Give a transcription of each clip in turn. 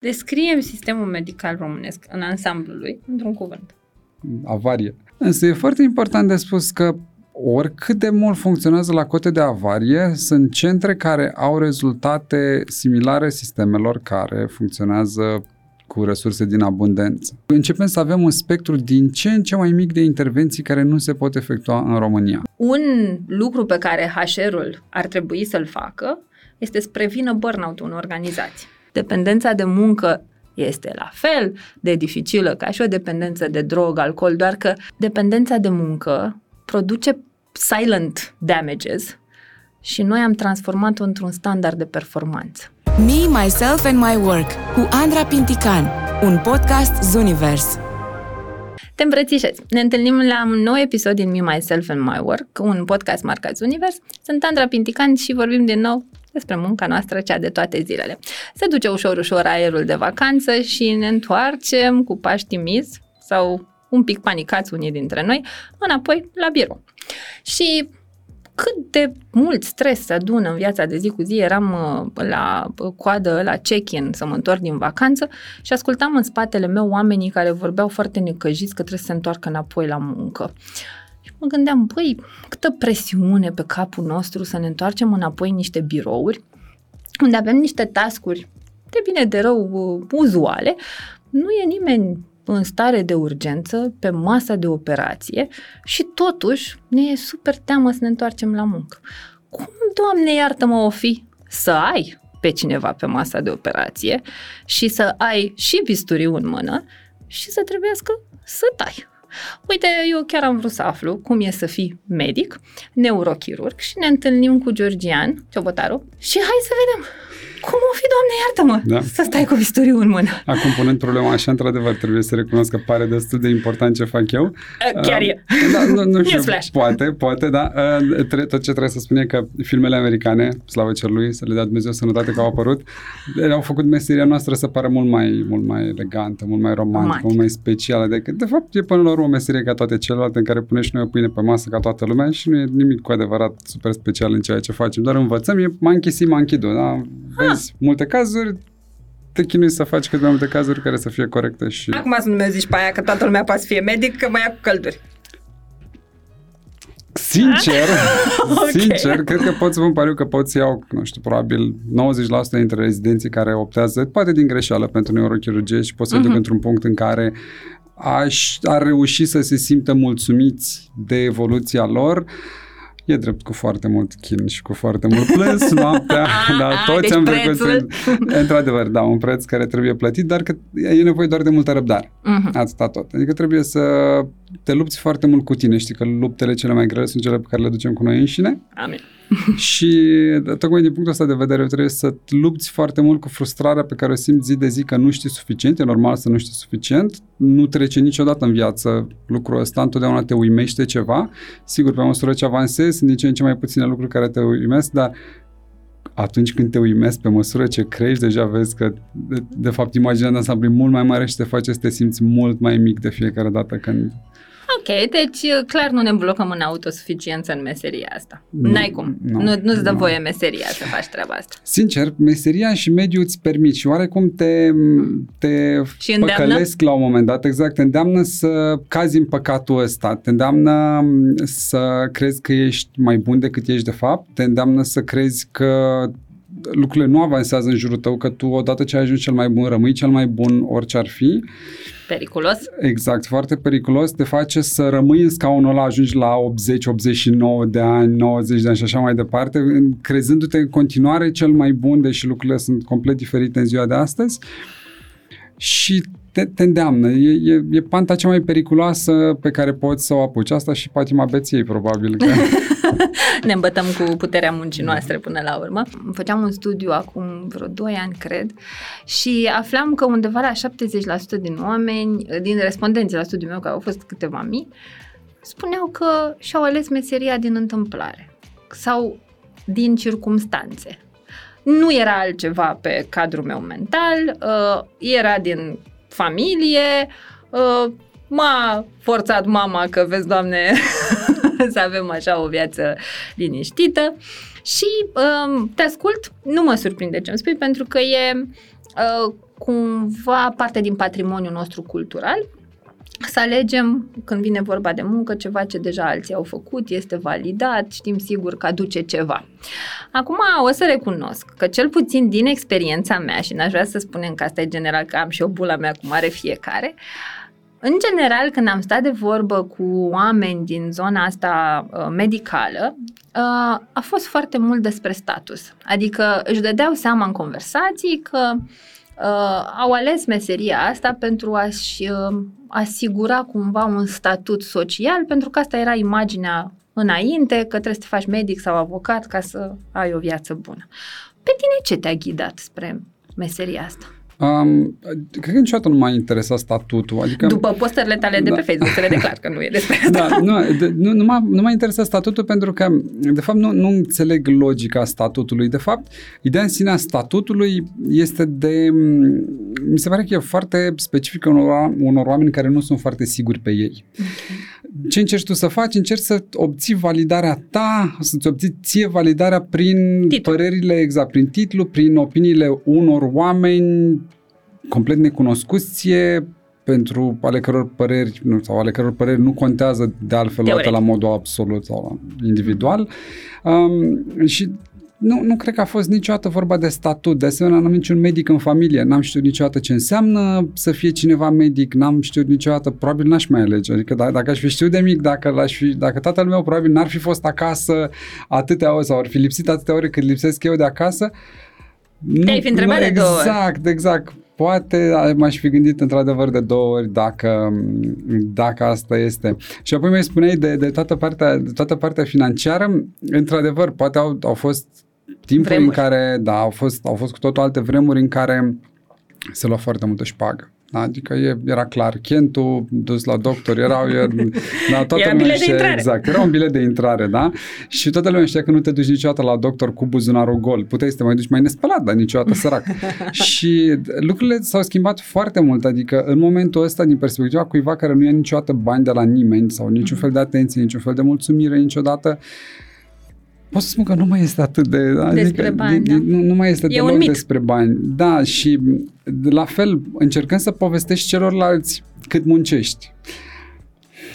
Descriem sistemul medical românesc în ansamblul lui într-un cuvânt. Avarie. Însă e foarte important de spus că oricât de mult funcționează la cote de avarie, sunt centre care au rezultate similare sistemelor care funcționează cu resurse din abundență. Începem să avem un spectru din ce în ce mai mic de intervenții care nu se pot efectua în România. Un lucru pe care HR-ul ar trebui să-l facă este să prevină burnout-ul în organizație. Dependența de muncă este la fel de dificilă ca și o dependență de drog, alcool, doar că dependența de muncă produce silent damages și noi am transformat-o într-un standard de performanță. Me, Myself and My Work cu Andra Pintican, un podcast Zunivers. Te îmbrățișez! Ne întâlnim la un nou episod din Me, Myself and My Work, un podcast marcat Univers. Sunt Andra Pintican și vorbim din nou despre munca noastră, cea de toate zilele. Se duce ușor, ușor aerul de vacanță și ne întoarcem cu pași timizi sau un pic panicați unii dintre noi, înapoi la birou. Și cât de mult stres se adună în viața de zi cu zi. Eram uh, la coadă, la check-in, să mă întorc din vacanță și ascultam în spatele meu oamenii care vorbeau foarte necăjiți că trebuie să se întoarcă înapoi la muncă. Și mă gândeam, băi, câtă presiune pe capul nostru să ne întoarcem înapoi în niște birouri unde avem niște tascuri de bine de rău uh, uzuale, nu e nimeni în stare de urgență, pe masa de operație și totuși ne e super teamă să ne întoarcem la muncă. Cum, Doamne iartă-mă, o fi să ai pe cineva pe masa de operație și să ai și bisturiu în mână și să trebuiască să tai. Uite, eu chiar am vrut să aflu cum e să fii medic, neurochirurg și ne întâlnim cu Georgian Ciobotaru și hai să vedem cum o fi, Doamne, iartă-mă, da. să stai cu bisturiu în mână. Acum, punând problema așa, într-adevăr, trebuie să recunosc că pare destul de important ce fac eu. Uh, chiar e. Da, nu, nu știu, poate, poate, da. Uh, tot ce trebuie să spun e că filmele americane, slavă cerului, să le dea Dumnezeu sănătate că au apărut, au făcut meseria noastră să pară mult mai, mult mai elegantă, mult mai romantică, Romantic. mult mai specială decât, de fapt, e până la urmă o meserie ca toate celelalte în care punem și noi o pâine pe masă ca toată lumea și nu e nimic cu adevărat super special în ceea ce facem, doar învățăm, e manchi si manchi da? Vezi, multe cazuri, te chinui să faci cât mai multe cazuri care să fie corecte și... Acum să nu mi zici pe aia că toată lumea poate să fie medic, că mai ia cu călduri. Sincer, okay. sincer, cred că pot să vă pariu că pot să iau, nu știu, probabil 90% dintre rezidenții care optează, poate din greșeală pentru neurochirurgie și pot să uh-huh. duc într-un punct în care aș, ar reuși să se simtă mulțumiți de evoluția lor. Uh, E drept cu foarte mult chin și cu foarte mult plâns noaptea, da, toți deci am trecut într-adevăr, da, un preț care trebuie plătit, dar că e nevoie doar de multă răbdare. Uh-huh. Asta tot. Adică trebuie să te lupți foarte mult cu tine. Știi că luptele cele mai grele sunt cele pe care le ducem cu noi înșine. Amin. și tocmai din punctul ăsta de vedere trebuie să lupți foarte mult cu frustrarea pe care o simți zi de zi că nu știi suficient, e normal să nu știi suficient, nu trece niciodată în viață lucrul ăsta, întotdeauna te uimește ceva. Sigur, pe măsură ce avansezi, sunt din ce în ce mai puține lucruri care te uimesc, dar atunci când te uimesc, pe măsură ce crești, deja vezi că, de, de fapt, imaginea de ansamblu mult mai mare și te face să te simți mult mai mic de fiecare dată când Ok, deci uh, clar nu ne blocăm în autosuficiență în meseria asta. Nu, N-ai cum. Nu, nu, nu-ți dă nu. voie meseria să faci treaba asta. Sincer, meseria și mediul îți permit și oarecum te, te și păcălesc la un moment dat, exact, te îndeamnă să cazi în păcatul ăsta, te îndeamnă să crezi că ești mai bun decât ești de fapt, te îndeamnă să crezi că lucrurile nu avansează în jurul tău, că tu odată ce ai ajuns cel mai bun, rămâi cel mai bun orice ar fi. Periculos. Exact, foarte periculos. Te face să rămâi în scaunul ăla, ajungi la 80, 89 de ani, 90 de ani și așa mai departe, crezându-te în continuare cel mai bun, deși lucrurile sunt complet diferite în ziua de astăzi. Și te, te îndeamnă. E, e, e panta cea mai periculoasă pe care poți să o apuci. Asta și patima beției, probabil. Că... ne îmbătăm cu puterea muncii noastre până la urmă. Făceam un studiu acum vreo 2 ani, cred, și aflam că undeva la 70% din oameni, din respondenții la studiul meu, care au fost câteva mii, spuneau că și-au ales meseria din întâmplare sau din circumstanțe. Nu era altceva pe cadrul meu mental, uh, era din familie, uh, m-a forțat mama că, vezi, Doamne, să avem așa o viață liniștită. Și um, te ascult, nu mă surprinde ce îmi spui, pentru că e uh, cumva parte din patrimoniul nostru cultural, să alegem, când vine vorba de muncă, ceva ce deja alții au făcut, este validat, știm sigur că aduce ceva. Acum o să recunosc că cel puțin din experiența mea, și n-aș vrea să spunem că asta e general, că am și o bula mea cum are fiecare, în general, când am stat de vorbă cu oameni din zona asta uh, medicală, uh, a fost foarte mult despre status. Adică își dădeau seama în conversații că uh, au ales meseria asta pentru a-și uh, asigura cumva un statut social, pentru că asta era imaginea înainte, că trebuie să te faci medic sau avocat ca să ai o viață bună. Pe tine ce te-a ghidat spre meseria asta? Um, cred că niciodată nu m-a interesat statutul. Adică, După postările tale de da. pe Facebook, se vede clar că nu e despre asta. Da, nu, de, nu, nu, m-a, nu m-a interesat statutul pentru că, de fapt, nu, nu înțeleg logica statutului. De fapt, ideea în sine a statutului este de... Mi se pare că e foarte specifică unor, unor oameni care nu sunt foarte siguri pe ei. Okay. Ce încerci tu să faci? Încerci să obții validarea ta, să-ți obții ție validarea prin titlu. părerile, exact, prin titlu, prin opiniile unor oameni complet necunoscuți pentru ale căror păreri nu, sau ale căror păreri nu contează de altfel luate la modul absolut sau individual. Um, și nu, nu cred că a fost niciodată vorba de statut. De asemenea, n-am niciun medic în familie. N-am știut niciodată ce înseamnă să fie cineva medic. N-am știut niciodată, probabil n-aș mai alege. Adică d- dacă aș fi știut de mic, dacă, l-aș fi, dacă tatăl meu probabil n-ar fi fost acasă atâtea ore sau ar fi lipsit atâtea ore cât lipsesc eu de acasă, te-ai fi întrebat de două ori. Exact, exact. Poate m-aș fi gândit într-adevăr de două ori dacă, dacă asta este. Și apoi mai spuneai de, de, toată, partea, de toată partea financiară. Într-adevăr, poate au, au fost timpuri vremuri. în care, da, au fost, au fost cu totul alte vremuri în care se lua foarte multă șpagă. Da? Adică e, era clar, Kentu, dus la doctor, erau, e, da, toată era bilet de intrare. Exact, era un bilet de intrare, da? Și toată lumea știa că nu te duci niciodată la doctor cu buzunarul gol. Puteai să te mai duci mai nespălat, dar niciodată sărac. și lucrurile s-au schimbat foarte mult, adică în momentul ăsta, din perspectiva cuiva care nu ia niciodată bani de la nimeni sau niciun fel de atenție, niciun fel de mulțumire, niciodată, pot să spun că nu mai este atât de... Despre adică, bani, de, da. nu, nu mai este e deloc despre bani. Da, și la fel, încercând să povestești celorlalți cât muncești.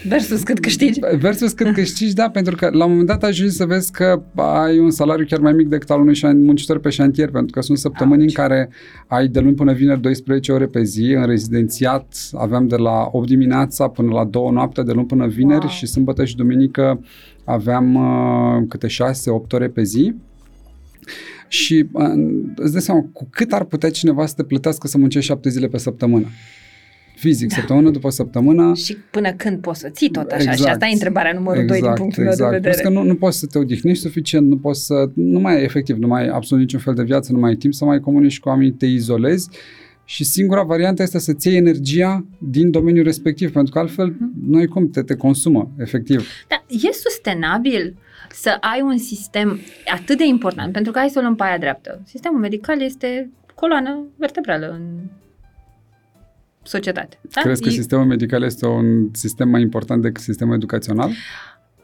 Versus cât câștigi. Versus cât câștigi, da, pentru că la un moment dat ajungi să vezi că ai un salariu chiar mai mic decât al unui muncitor pe șantier, pentru că sunt săptămâni Auci. în care ai de luni până vineri 12 ore pe zi, în rezidențiat aveam de la 8 dimineața până la 2 noapte, de luni până vineri wow. și sâmbătă și duminică aveam uh, câte 6-8 ore pe zi. Și uh, îți dai seama, cu cât ar putea cineva să te plătească să muncești 7 zile pe săptămână? Fizic, da. săptămână după săptămână. Și până când poți să ții tot așa? Exact. Și asta e întrebarea numărul exact, 2 din punctul exact. meu de vedere. Plus că nu, nu poți să te odihnești suficient, nu poți să, nu mai ai efectiv, nu mai ai absolut niciun fel de viață, nu mai ai timp să mai comunici cu oamenii, te izolezi și singura variantă este să-ți iei energia din domeniul respectiv, pentru că altfel mm. nu ai cum, te, te consumă, efectiv. Dar e sustenabil să ai un sistem atât de important, pentru că ai să o luăm pe aia dreaptă. Sistemul medical este coloană vertebrală în societate. Da? Crezi că e... sistemul medical este un sistem mai important decât sistemul educațional?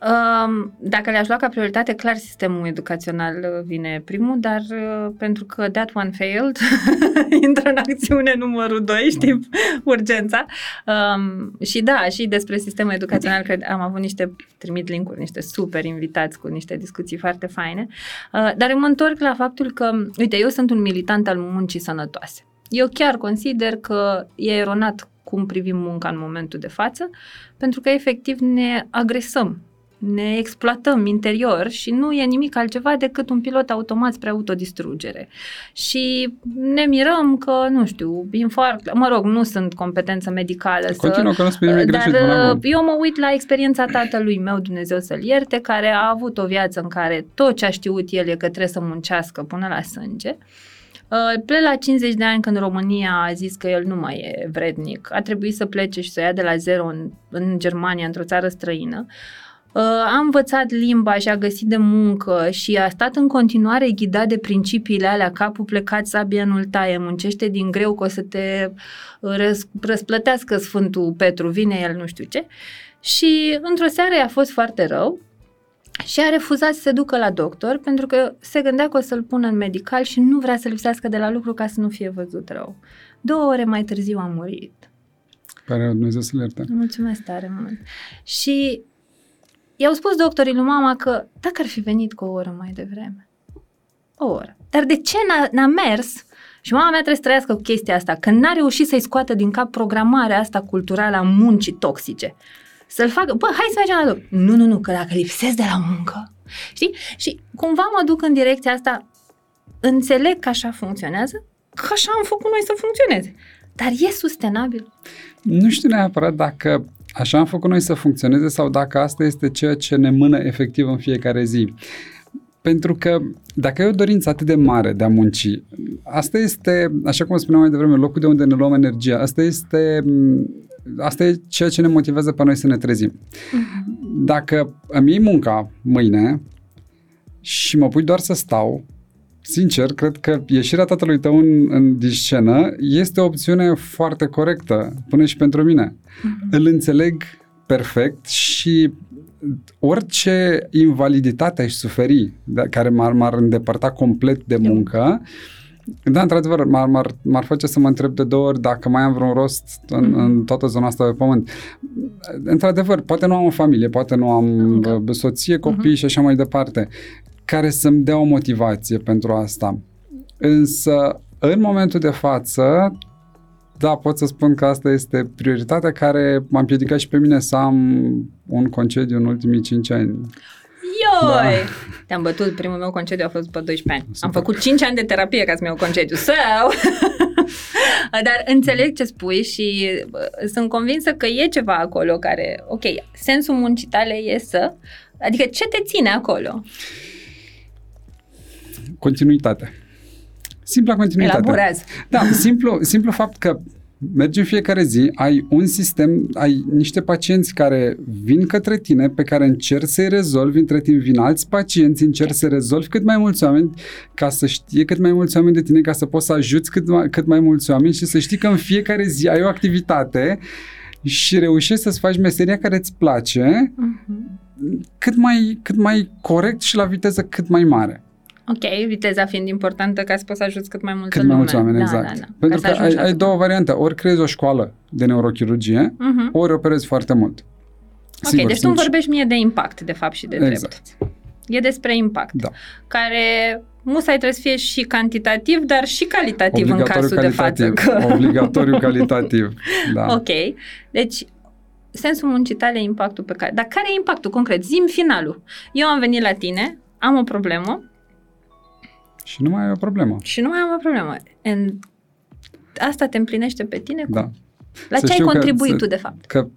Um, dacă le-aș lua ca prioritate, clar sistemul educațional vine primul, dar uh, pentru că that one failed, intră în acțiune numărul 2, știi, urgența. Um, și da, și despre sistemul educațional, cred, am avut niște, trimit linkuri, niște super invitați cu niște discuții foarte faine. Uh, dar mă întorc la faptul că, uite, eu sunt un militant al muncii sănătoase. Eu chiar consider că e eronat cum privim munca în momentul de față, pentru că efectiv ne agresăm, ne exploatăm interior și nu e nimic altceva decât un pilot automat spre autodistrugere. Și ne mirăm că, nu știu, infarct, mă rog, nu sunt competență medicală Continuă să... că nu spui nimic dar greșit, eu mă uit la experiența tatălui meu, Dumnezeu să-l ierte, care a avut o viață în care tot ce a știut el e că trebuie să muncească până la sânge. Uh, Ple la 50 de ani când România a zis că el nu mai e vrednic, a trebuit să plece și să ia de la zero în, în Germania, într-o țară străină. Uh, a învățat limba și a găsit de muncă și a stat în continuare ghidat de principiile alea, capul plecat, sabia nu-l taie, muncește din greu că o să te răs, răsplătească Sfântul Petru, vine el nu știu ce. Și într-o seară i-a fost foarte rău și a refuzat să se ducă la doctor pentru că se gândea că o să-l pună în medical și nu vrea să lipsească de la lucru ca să nu fie văzut rău. Două ore mai târziu a murit. Care Dumnezeu să-l ierte. Mulțumesc tare mult. Și i-au spus doctorii lui mama că dacă ar fi venit cu o oră mai devreme, o oră. Dar de ce n-a, n-a mers? Și mama mea trebuie să trăiască cu chestia asta, că n-a reușit să-i scoată din cap programarea asta culturală a muncii toxice. Să-l facă, bă, hai să mergem la doctor. Nu, nu, nu, că dacă lipsesc de la muncă, știi? Și cumva mă duc în direcția asta, înțeleg că așa funcționează, că așa am făcut noi să funcționeze. Dar e sustenabil? Nu știu neapărat dacă așa am făcut noi să funcționeze sau dacă asta este ceea ce ne mână efectiv în fiecare zi. Pentru că dacă ai o dorință atât de mare de a munci, asta este, așa cum spuneam mai devreme, locul de unde ne luăm energia. Asta este asta e ceea ce ne motivează pe noi să ne trezim. Uh-huh. Dacă îmi iei munca mâine și mă pui doar să stau, sincer, cred că ieșirea tatălui tău în, în din scenă este o opțiune foarte corectă, până și pentru mine. Uh-huh. Îl înțeleg perfect și orice invaliditate aș suferi, de, care m-ar, m-ar îndepărta complet de muncă, da, într-adevăr, m-ar, m-ar, m-ar face să mă întreb de două ori dacă mai am vreun rost în, mm-hmm. în toată zona asta de pământ. Într-adevăr, poate nu am o familie, poate nu am okay. soție, copii mm-hmm. și așa mai departe, care să-mi dea o motivație pentru asta. Însă, în momentul de față, da, pot să spun că asta este prioritatea care m-a împiedicat și pe mine să am un concediu în ultimii 5 ani. Ioi! Da. Te-am bătut, primul meu concediu a fost după 12 ani. Super. Am făcut 5 ani de terapie ca să-mi iau concediu. So... Dar înțeleg ce spui și sunt convinsă că e ceva acolo care, ok, sensul muncii tale e să, adică ce te ține acolo? Continuitate. Simpla continuitate. Elaborează. Da, simplu, simplu fapt că mergi în fiecare zi, ai un sistem, ai niște pacienți care vin către tine, pe care încerci să-i rezolvi, între timp vin alți pacienți, încerci să rezolvi cât mai mulți oameni, ca să știe cât mai mulți oameni de tine, ca să poți să ajuți cât mai, cât mai mulți oameni și să știi că în fiecare zi ai o activitate și reușești să-ți faci meseria care îți place uh-huh. cât, mai, cât mai corect și la viteză cât mai mare. Ok, viteza fiind importantă ca să poți să ajuți cât mai mulți Cât mai mulți oameni, da, exact. Da, da. Pentru ca că ai, ai două variante. Ori creezi o școală de neurochirurgie, uh-huh. ori operezi foarte mult. Ok, Sigur, deci tu îmi vorbești mie de impact, de fapt, și de exact. drept. E despre impact. Da. Care musai trebuie să fie și cantitativ, dar și calitativ Obligatoriu în cazul calitativ. de față. Că... Obligatoriu calitativ, da. Ok, deci sensul muncii tale, impactul pe care... Dar care e impactul concret? Zim finalul. Eu am venit la tine, am o problemă, și nu mai ai o problemă. Și nu mai am o problemă. And asta te împlinește pe tine? Cu... Da. La să ce ai contribuit că, tu, de fapt? Că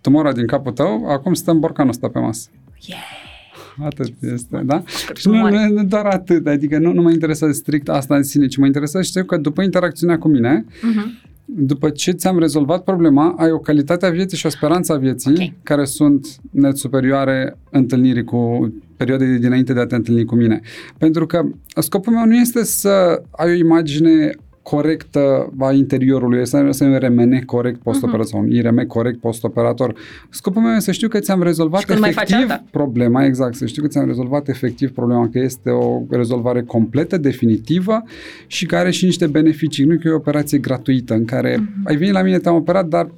tumora din capul tău, acum stă în borcanul ăsta pe masă. Yeah. Atât este, da? Și nu, nu, nu doar atât, adică nu, nu mă interesează strict asta în sine, ci mă interesează știu că după interacțiunea cu mine, uh-huh. După ce ți-am rezolvat problema, ai o calitate a vieții și o speranță a vieții okay. care sunt net superioare întâlnirii cu perioade dinainte de a te întâlni cu mine. Pentru că scopul meu nu este să ai o imagine corectă a interiorului, să, să un RMN corect postoperator uh-huh. sau un IRM corect postoperator. Scopul meu este să știu că ți-am rezolvat efectiv problema, exact, să știu că ți-am rezolvat efectiv problema, că este o rezolvare completă, definitivă și care are și niște beneficii. Nu că e o operație gratuită în care uh-huh. ai venit la mine, te-am operat, dar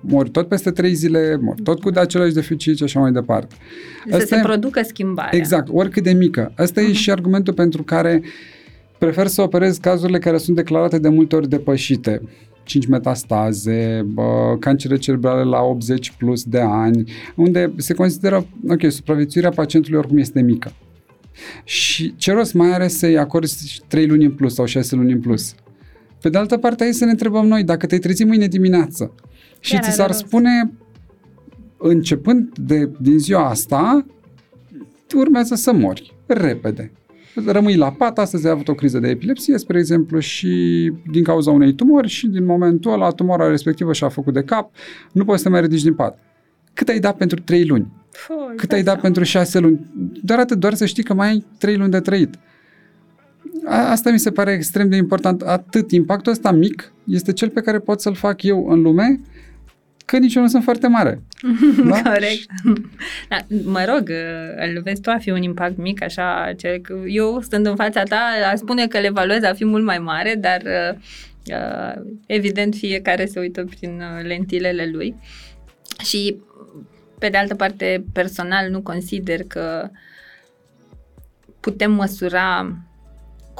mori tot peste trei zile, mori tot cu de același deficit și așa mai departe. Să Asta se e, producă schimbarea. Exact, oricât de mică. Asta uh-huh. e mhm. și argumentul pentru care prefer să operez cazurile care sunt declarate de multe ori depășite. 5 metastaze, bă, cancere cerebrale la 80 plus de ani, unde se consideră, ok, supraviețuirea pacientului oricum este mică. Și ce rost mai are să-i acorzi 3 luni în plus sau 6 luni în plus? Pe de altă parte, hai să ne întrebăm noi, dacă te trezi mâine dimineață și ți s-ar spune, începând de, din ziua asta, urmează să mori repede. Rămâi la pat, astăzi ai avut o criză de epilepsie, spre exemplu, și din cauza unei tumori și din momentul ăla tumora respectivă și-a făcut de cap, nu poți să mai ridici din pat. Cât ai dat pentru 3 luni? Fui, Cât ai dat seama. pentru 6 luni? Doar atât, doar să știi că mai ai 3 luni de trăit. A, asta mi se pare extrem de important. Atât impactul ăsta mic este cel pe care pot să-l fac eu în lume că nici eu nu sunt foarte mare. da? Corect. Da, mă rog, îl vezi tu a fi un impact mic, așa, ce, eu stând în fața ta, aș spune că le evaluez a fi mult mai mare, dar uh, evident fiecare se uită prin uh, lentilele lui. Și pe de altă parte, personal nu consider că putem măsura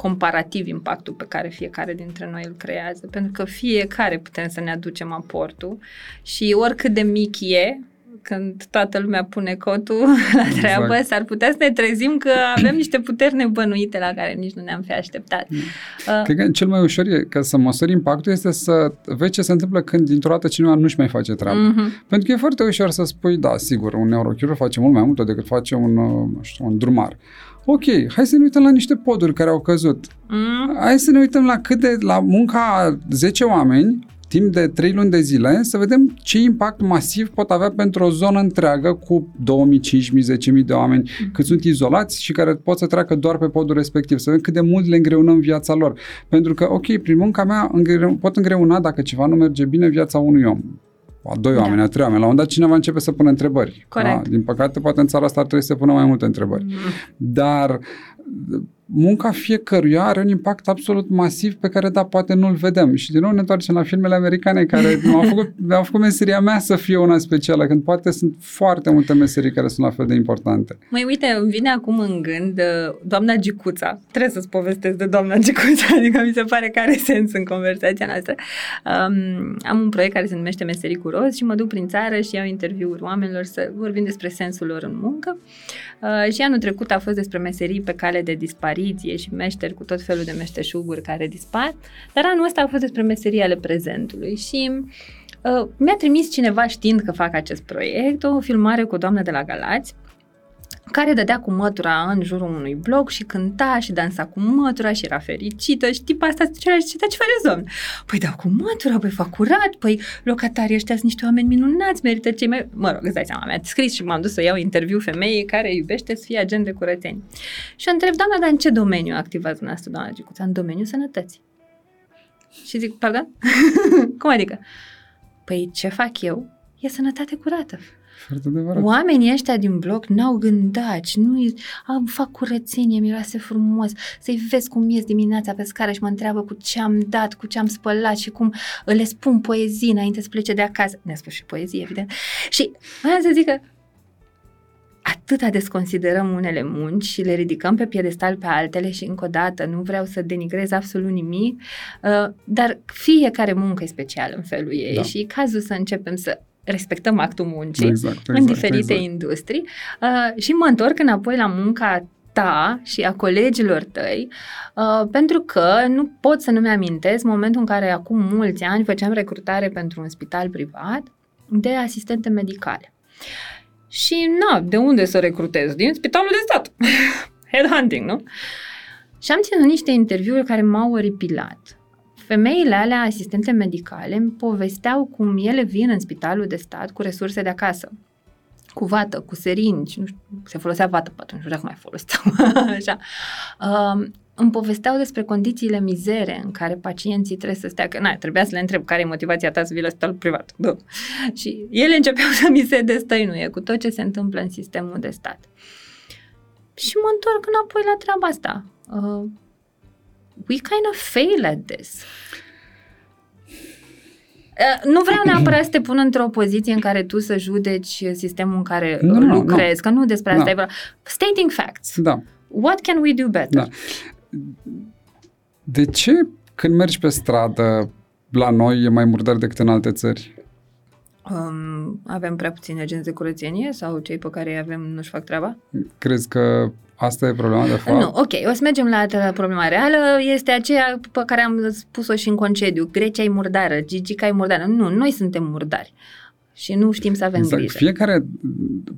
comparativ impactul pe care fiecare dintre noi îl creează, pentru că fiecare putem să ne aducem aportul și oricât de mic e, când toată lumea pune cotul la treabă, exact. s-ar putea să ne trezim că avem niște puteri nebănuite la care nici nu ne-am fi așteptat. Mm. Uh, Cred că cel mai ușor e, ca să măsori impactul este să vezi ce se întâmplă când dintr-o dată cineva nu-și mai face treaba. Uh-huh. Pentru că e foarte ușor să spui, da, sigur, un neurochirurg face mult mai mult decât face un, uh, nu știu, un drumar. Ok, hai să ne uităm la niște poduri care au căzut. Mm. Hai să ne uităm la cât de, la munca 10 oameni timp de 3 luni de zile să vedem ce impact masiv pot avea pentru o zonă întreagă cu 2000, 5000, 10000 de oameni mm. cât sunt izolați și care pot să treacă doar pe podul respectiv, să vedem cât de mult le îngreunăm viața lor. Pentru că, ok, prin munca mea îngreu, pot îngreuna dacă ceva nu merge bine viața unui om a doi da. oameni, a trei oameni. La un dat cineva începe să pună întrebări. Corect. Da? Din păcate, poate în țara asta ar trebui să pună mai multe întrebări. Mm. Dar munca fiecăruia are un impact absolut masiv pe care, da, poate nu-l vedem. Și din nou ne întoarcem la filmele americane care mi-au făcut, mi-au făcut meseria mea să fie una specială, când poate sunt foarte multe meserii care sunt la fel de importante. Mai uite, îmi vine acum în gând uh, doamna Gicuța. Trebuie să-ți povestesc de doamna Gicuța, adică mi se pare că are sens în conversația noastră. Um, am un proiect care se numește Meserii cu Roz și mă duc prin țară și iau interviuri oamenilor să vorbim despre sensul lor în muncă. Uh, și anul trecut a fost despre meserii pe cale de dispariție și meșteri cu tot felul de meșteșuguri care dispar, dar anul ăsta a fost despre meserii ale prezentului și uh, mi-a trimis cineva știind că fac acest proiect o filmare cu o doamnă de la Galați care dădea cu mătura în jurul unui bloc și cânta și dansa cu mătura și era fericită și tipa asta zicea, ce ce faceți, domn? Păi dau cu mătura, păi fac curat, păi locatarii ăștia sunt niște oameni minunați, merită cei mai... Mă rog, îți dai seama, mi-a scris și m-am dus să iau interviu femeii care iubește să fie agent de curățenie. Și o întreb, doamna, dar în ce domeniu activați dumneavoastră, doamna Gicuța? În domeniul sănătății. Și zic, pardon? Cum adică? Păi ce fac eu e sănătate curată. Oamenii ăștia din bloc n-au gândaci, nu am fac curățenie, miroase frumos, să-i vezi cum ies dimineața pe scară și mă întreabă cu ce am dat, cu ce am spălat și cum le spun poezii înainte să plece de acasă. Ne-a spus și poezie, evident. Și mai să zic că atâta desconsiderăm unele munci și le ridicăm pe piedestal pe altele și încă o dată nu vreau să denigrez absolut nimic, uh, dar fiecare muncă e specială în felul ei da. și e cazul să începem să respectăm actul muncii exact, exact, în diferite exact. industrii uh, și mă întorc înapoi la munca ta și a colegilor tăi, uh, pentru că nu pot să nu-mi amintesc momentul în care acum mulți ani făceam recrutare pentru un spital privat de asistente medicale. Și, na, de unde să recrutez? Din spitalul de stat. Headhunting, nu? Și am ținut niște interviuri care m-au oripilat Femeile alea, asistente medicale, îmi povesteau cum ele vin în spitalul de stat cu resurse de acasă cu vată, cu seringi, nu știu, se folosea vată pe atunci, nu știu dacă mai foloseau, așa. Uh, îmi povesteau despre condițiile mizere în care pacienții trebuie să stea, că na, trebuia să le întreb care e motivația ta să vii la spitalul privat. Da. Și ele începeau să mi se destăinuie cu tot ce se întâmplă în sistemul de stat. Și mă întorc înapoi la treaba asta. Uh, we kind of fail at this. Uh, nu vreau neapărat să te pun într-o poziție în care tu să judeci sistemul în care nu, lucrezi, nu. că nu despre asta no. e Stating facts. Da. What can we do better? Da. De ce când mergi pe stradă la noi e mai murdar decât în alte țări? Um, avem prea puțini agenți de curățenie sau cei pe care îi avem nu-și fac treaba? Crezi că Asta e problema de fapt? Nu, ok, o să mergem la problema reală. Este aceea pe care am spus-o și în concediu. Grecia e murdară, Gigica e murdară. Nu, noi suntem murdari și nu știm să avem exact. grijă. Fiecare,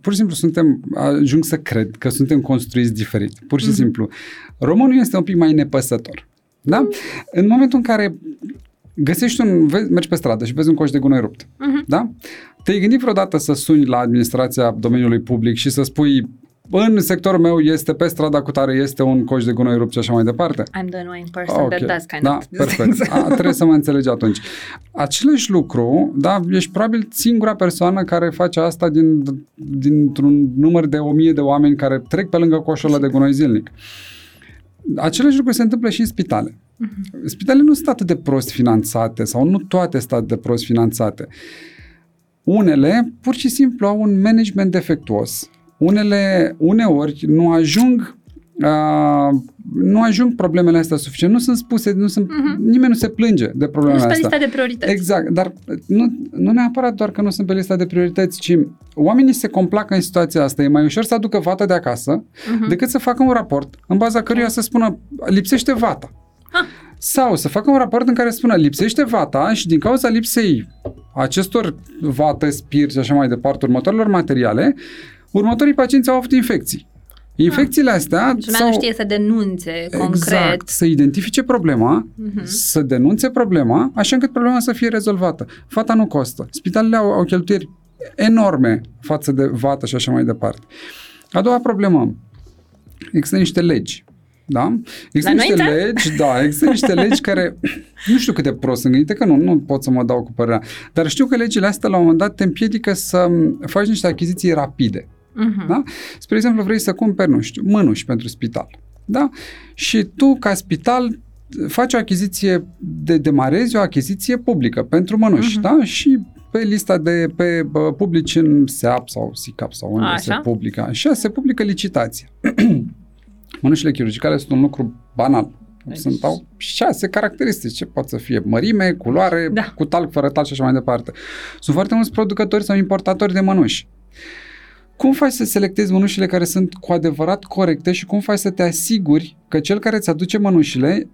pur și simplu suntem, ajung să cred că suntem construiți diferit. Pur și mm-hmm. simplu. Românul este un pic mai nepăsător. Da? Mm. În momentul în care găsești un, vezi, mergi pe stradă și vezi un coș de gunoi rupt, mm-hmm. da? Te-ai gândit vreodată să suni la administrația domeniului public și să spui în sectorul meu este pe strada cu tare, este un coș de gunoi rupt și așa mai departe. I'm the annoying person okay. that does kind da, of perfect. A, trebuie să mă înțelegi atunci. Același lucru, da, ești probabil singura persoană care face asta din, dintr-un număr de o mie de oameni care trec pe lângă coșul ăla de gunoi zilnic. Același lucru se întâmplă și în spitale. Uh-huh. Spitalele nu sunt atât de prost finanțate sau nu toate sunt atât de prost finanțate. Unele pur și simplu au un management defectuos unele, uneori nu ajung Uh, nu ajung problemele astea suficient, nu sunt spuse, nu sunt, uh-huh. nimeni nu se plânge de problemele astea. Nu sunt pe lista de priorități. Exact, dar nu, nu neapărat doar că nu sunt pe lista de priorități, ci oamenii se complacă în situația asta. E mai ușor să aducă vata de acasă uh-huh. decât să facă un raport în baza căruia să spună lipsește vata. Ah. Sau să facă un raport în care spună lipsește vata și din cauza lipsei acestor vată, spirit și așa mai departe, următoarelor materiale, următorii pacienți au avut infecții. Infecțiile ah. astea... Și sau... nu știe să denunțe concret. Exact, să identifice problema, uh-huh. să denunțe problema, așa încât problema să fie rezolvată. Fata nu costă. Spitalele au, au cheltuieri enorme față de vată și așa mai departe. A doua problemă, există niște legi. Da? Există niște noi, legi, da, există niște legi care, nu știu cât de prost sunt gândite, că nu, nu pot să mă dau cu părerea, dar știu că legile astea la un moment dat te împiedică să faci niște achiziții rapide. Uh-huh. Da? Spre exemplu, vrei să cumperi, nu știu, mânuși pentru spital. Da? Și tu, ca spital, faci o achiziție, de demarezi o achiziție publică pentru mănuși, uh-huh. da? Și pe lista de pe uh, publici în SEAP sau SICAP sau unde Așa? se publică. Așa se publică licitația. Mănușile chirurgicale sunt un lucru banal. Deci... Sunt au șase caracteristici. Ce pot să fie? Mărime, culoare, da. cu talc, fără talc și așa mai departe. Sunt foarte mulți producători sau importatori de mănuși. Cum faci să selectezi mănușile care sunt cu adevărat corecte și cum faci să te asiguri că cel care îți aduce mănușile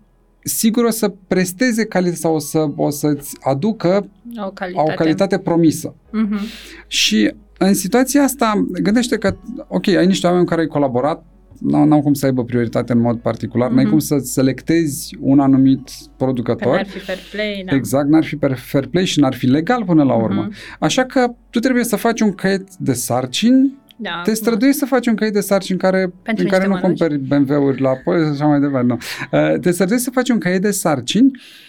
sigur o să presteze calitate sau o, să, o să-ți aducă o calitate, o calitate promisă. Uh-huh. Și în situația asta, gândește că, ok, ai niște oameni cu care ai colaborat, n-au cum să aibă prioritate în mod particular, mm-hmm. n-ai cum să selectezi un anumit producător. n-ar fi fair play, da. Exact, n-ar fi fair play și n-ar fi legal până la urmă. Mm-hmm. Așa că tu trebuie să faci un caiet de sarcini da, te străduiești da. să faci un caiet de sarcini care, în care nu cumperi BMW-uri la apoi și așa mai departe. Nu. Uh, te străduiești să faci un caiet de sarcini Uh,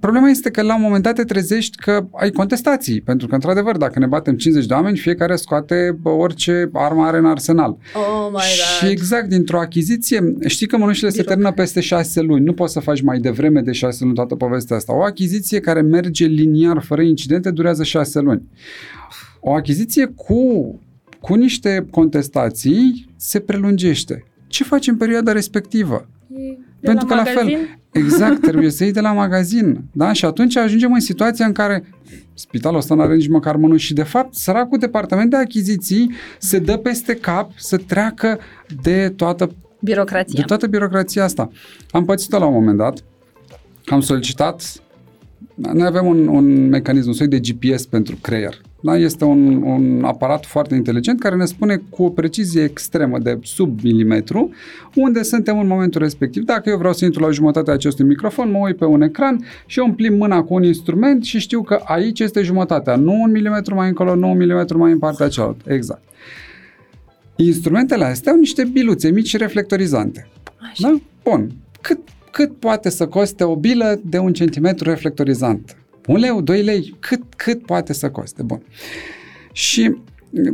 problema este că la un moment dat te trezești că ai contestații, pentru că, într-adevăr, dacă ne batem 50 de oameni, fiecare scoate orice armă are în arsenal. Oh my God. Și exact, dintr-o achiziție, știi că mănușile se termină peste 6 luni, nu poți să faci mai devreme de 6 luni toată povestea asta. O achiziție care merge liniar, fără incidente, durează 6 luni. O achiziție cu, cu niște contestații se prelungește. Ce faci în perioada respectivă? De Pentru la că magazin? la fel, exact, trebuie să iei de la magazin. Da? Și atunci ajungem în situația în care spitalul ăsta nu are nici măcar mână și de fapt săracul departament de achiziții se dă peste cap să treacă de toată birocrația. De toată birocrația asta. Am pățit-o la un moment dat, am solicitat, noi avem un, un mecanism, un soi de GPS pentru creier. Da? Este un, un aparat foarte inteligent care ne spune cu o precizie extremă de sub milimetru unde suntem în momentul respectiv. Dacă eu vreau să intru la jumătatea acestui microfon, mă uit pe un ecran și eu împlim mâna cu un instrument și știu că aici este jumătatea, nu un milimetru mai încolo, nu un milimetru mai în partea cealaltă. Exact. Instrumentele astea au niște biluțe mici reflectorizante. Așa. Da? Bun. Cât, cât poate să coste o bilă de un centimetru reflectorizant? Un leu, doi lei, cât, cât poate să coste. Bun. Și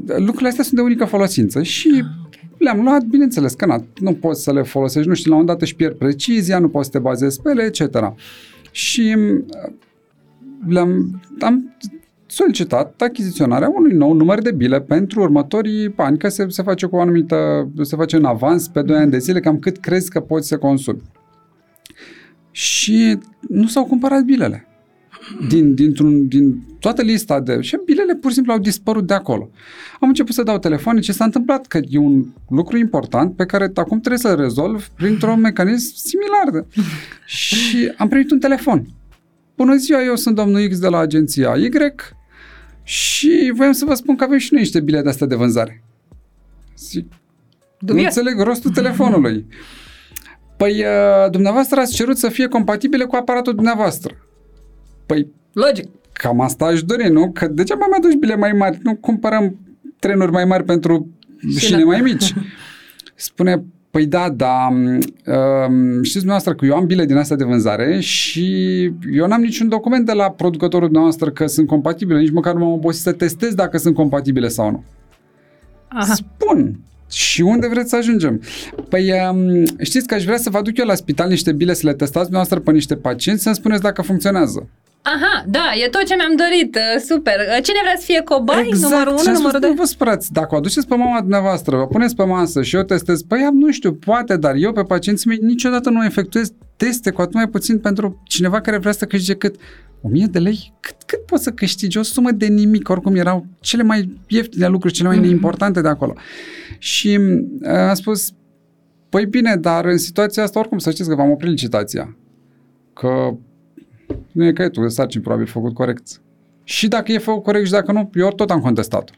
lucrurile astea sunt de unică folosință și ah, okay. le-am luat, bineînțeles că na, nu poți să le folosești, nu știu, la un dat își pierd precizia, nu poți să te bazezi pe ele, etc. Și uh, le-am am solicitat achiziționarea unui nou număr de bile pentru următorii ani, că se, se face cu o anumită, se face în avans pe 2 ani de zile, cam cât crezi că poți să consumi. Și nu s-au cumpărat bilele din, dintr-un, din toată lista de... Și bilele pur și simplu au dispărut de acolo. Am început să dau telefoane ce s-a întâmplat, că e un lucru important pe care acum trebuie să-l rezolv printr-un mecanism similar. De... Și am primit un telefon. Bună ziua, eu sunt domnul X de la agenția Y și voiam să vă spun că avem și noi niște bilete astea de vânzare. Zic, nu înțeleg rostul telefonului. Păi, uh, dumneavoastră ați cerut să fie compatibile cu aparatul dumneavoastră. Păi, logic. Cam asta aș dori, nu? Că degeaba mi aduci bile mai mari. Nu cumpărăm trenuri mai mari pentru și, și ne mai mici. Spune, Păi da, da, uh, știți dumneavoastră că eu am bile din asta de vânzare și eu n-am niciun document de la producătorul dumneavoastră că sunt compatibile, nici măcar nu m-am obosit să testez dacă sunt compatibile sau nu. Aha. Spun. Și unde vreți să ajungem? Păi um, știți că aș vrea să vă aduc eu la spital niște bile să le testați dumneavoastră pe niște pacienți să-mi spuneți dacă funcționează. Aha, da, e tot ce mi-am dorit, uh, super. Uh, cine vrea să fie cobai? Exact. Numărul 1, numărul 2? Nu vă spărați, dacă o aduceți pe mama dumneavoastră, vă puneți pe masă și eu testez, păi nu știu, poate, dar eu pe pacienții mei niciodată nu efectuez teste, cu atât mai puțin pentru cineva care vrea să câștige cât 1000 de lei, cât, cât poți să câștigi? O sumă de nimic, oricum erau cele mai ieftine lucruri, cele mai mm-hmm. neimportante de acolo. Și uh, a spus, păi bine, dar în situația asta oricum să știți că v-am oprit licitația. Că nu e caietul de sarcini probabil făcut corect. Și dacă e făcut corect și dacă nu, eu tot am contestat.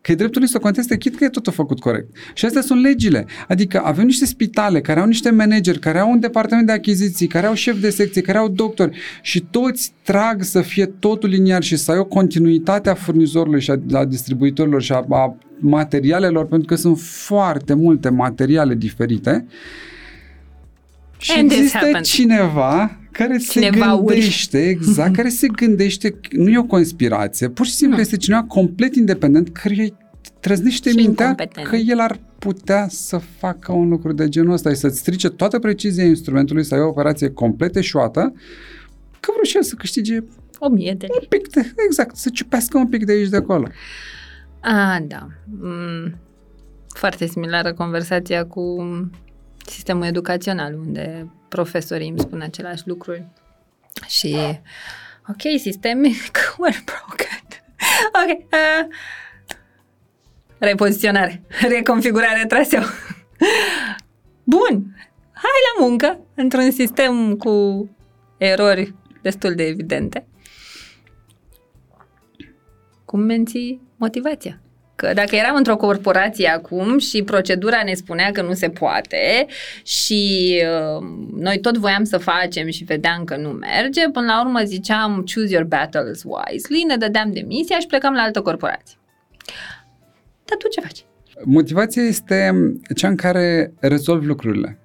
Că e dreptul lui să conteste, chit că e totul făcut corect. Și astea sunt legile. Adică avem niște spitale care au niște manageri, care au un departament de achiziții, care au șef de secție, care au doctori și toți trag să fie totul liniar și să ai o continuitate a furnizorului și a, a distribuitorilor și a, a materialelor, pentru că sunt foarte multe materiale diferite. Și And există cineva care cineva se gândește, uri. exact, care se gândește, nu e o conspirație, pur și simplu nu. este cineva complet independent care trăznește mintea că el ar putea să facă un lucru de genul ăsta și să-ți strice toată precizia instrumentului, să ai o operație complet eșuată, că vreau și el să câștige o mie de lei. Un pic de, exact, să ciupească un pic de aici de acolo. Ah, da. Mm, foarte similară conversația cu sistemul educațional, unde profesorii îmi spun același lucruri. Și, ok, sistemic, we're broken. ok, uh, repoziționare, reconfigurare traseu. Bun, hai la muncă într-un sistem cu erori destul de evidente. Cum menții motivația? Că dacă eram într-o corporație acum și procedura ne spunea că nu se poate și uh, noi tot voiam să facem și vedeam că nu merge, până la urmă ziceam choose your battles wisely, ne dădeam demisia și plecam la altă corporație. Dar tu ce faci? Motivația este cea în care rezolvi lucrurile.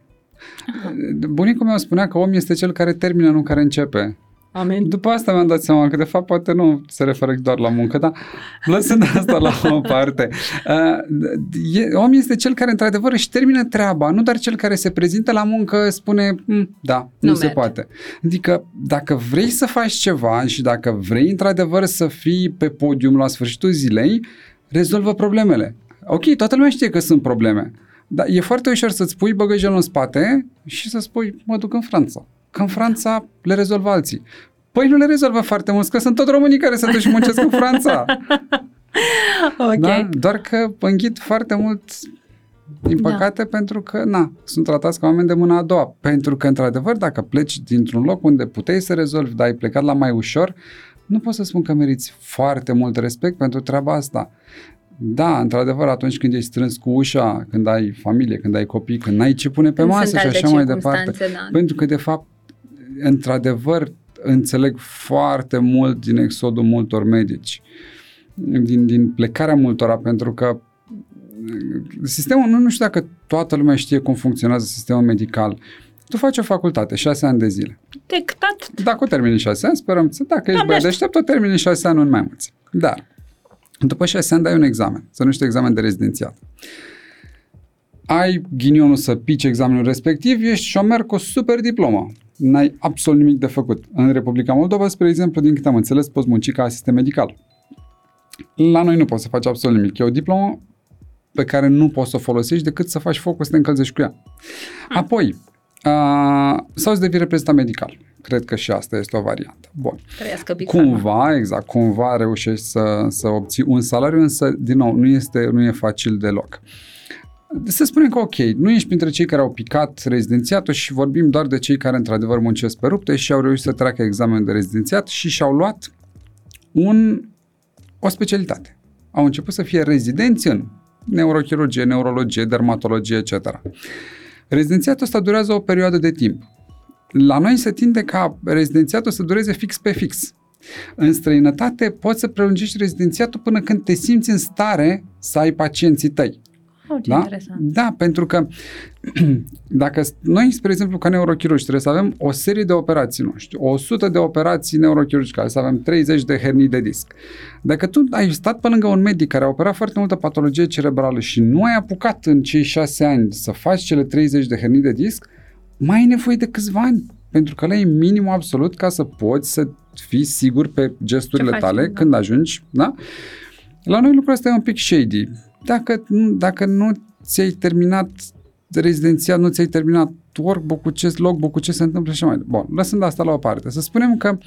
Aha. Bunicul meu spunea că om este cel care termină, nu care începe. Amin. După asta mi-am dat seama că de fapt poate nu se referă doar la muncă, dar lăsând asta la o parte. Uh, e, om este cel care într-adevăr își termină treaba, nu doar cel care se prezintă la muncă spune hm, da, nu, nu se poate. Adică dacă vrei să faci ceva și dacă vrei într-adevăr să fii pe podium la sfârșitul zilei, rezolvă problemele. Ok, toată lumea știe că sunt probleme, dar e foarte ușor să-ți pui băgăjelul în spate și să spui mă duc în Franța că în Franța le rezolvă alții. Păi nu le rezolvă foarte mult, că sunt tot românii care se duc și muncesc în Franța. ok. Da? Doar că înghit foarte mult din da. păcate, da. pentru că, na, sunt tratați ca oameni de mâna a doua. Pentru că, într-adevăr, dacă pleci dintr-un loc unde puteai să rezolvi, dar ai plecat la mai ușor, nu pot să spun că meriți foarte mult respect pentru treaba asta. Da, într-adevăr, atunci când ești strâns cu ușa, când ai familie, când ai copii, când n-ai ce pune pe când masă și așa mai departe. Da. Pentru că, de fapt, într-adevăr, înțeleg foarte mult din exodul multor medici, din, din plecarea multora, pentru că sistemul, nu, nu știu dacă toată lumea știe cum funcționează sistemul medical. Tu faci o facultate, șase ani de zile. Dictat. Dacă o termini șase ani, sperăm să, dacă ești băiat deștept, o termini șase ani, în mai mulți. Dar, după șase ani dai un examen, se numește examen de rezidențiat. Ai ghinionul să pici examenul respectiv, ești șomer cu o super diplomă n-ai absolut nimic de făcut. În Republica Moldova, spre exemplu, din câte am înțeles, poți munci ca asistent medical. La noi nu poți să faci absolut nimic. E o diplomă pe care nu poți să o folosești decât să faci focul să te încălzești cu ea. Hmm. Apoi, a, sau să devii reprezentant medical. Cred că și asta este o variantă. Bun. Cumva, exact, cumva reușești să, să obții un salariu, însă, din nou, nu, este, nu e facil deloc. Uh, să spunem că ok, nu ești printre cei care au picat rezidențiatul și vorbim doar de cei care într-adevăr muncesc pe rupte și au reușit să treacă examenul de rezidențiat și și-au luat un, o specialitate. Au început să fie rezidenți în neurochirurgie, neurologie, dermatologie, etc. Rezidențiatul ăsta durează o perioadă de timp. La noi se tinde ca rezidențiatul să dureze fix pe fix. În străinătate poți să prelungești rezidențiatul până când te simți în stare să ai pacienții tăi. Oh, ce Da? interesant. Da, pentru că dacă noi, spre exemplu, ca neurochirurgi, trebuie să avem o serie de operații, nu știu, 100 de operații neurochirurgicale, să avem 30 de hernii de disc. Dacă tu ai stat pe lângă un medic care a operat foarte multă patologie cerebrală și nu ai apucat în cei 6 ani să faci cele 30 de hernii de disc, mai ai nevoie de câțiva ani. Pentru că ăla e minimul absolut ca să poți să fii sigur pe gesturile faci, tale da. când ajungi, da? La noi lucrul ăsta e un pic shady. Dacă, nu- dacă nu ți-ai terminat rezidențiat, nu ți-ai terminat workbook cu ce logbook cu ce se întâmplă și așa mai departe. Bun, lăsând asta la o parte. Să spunem că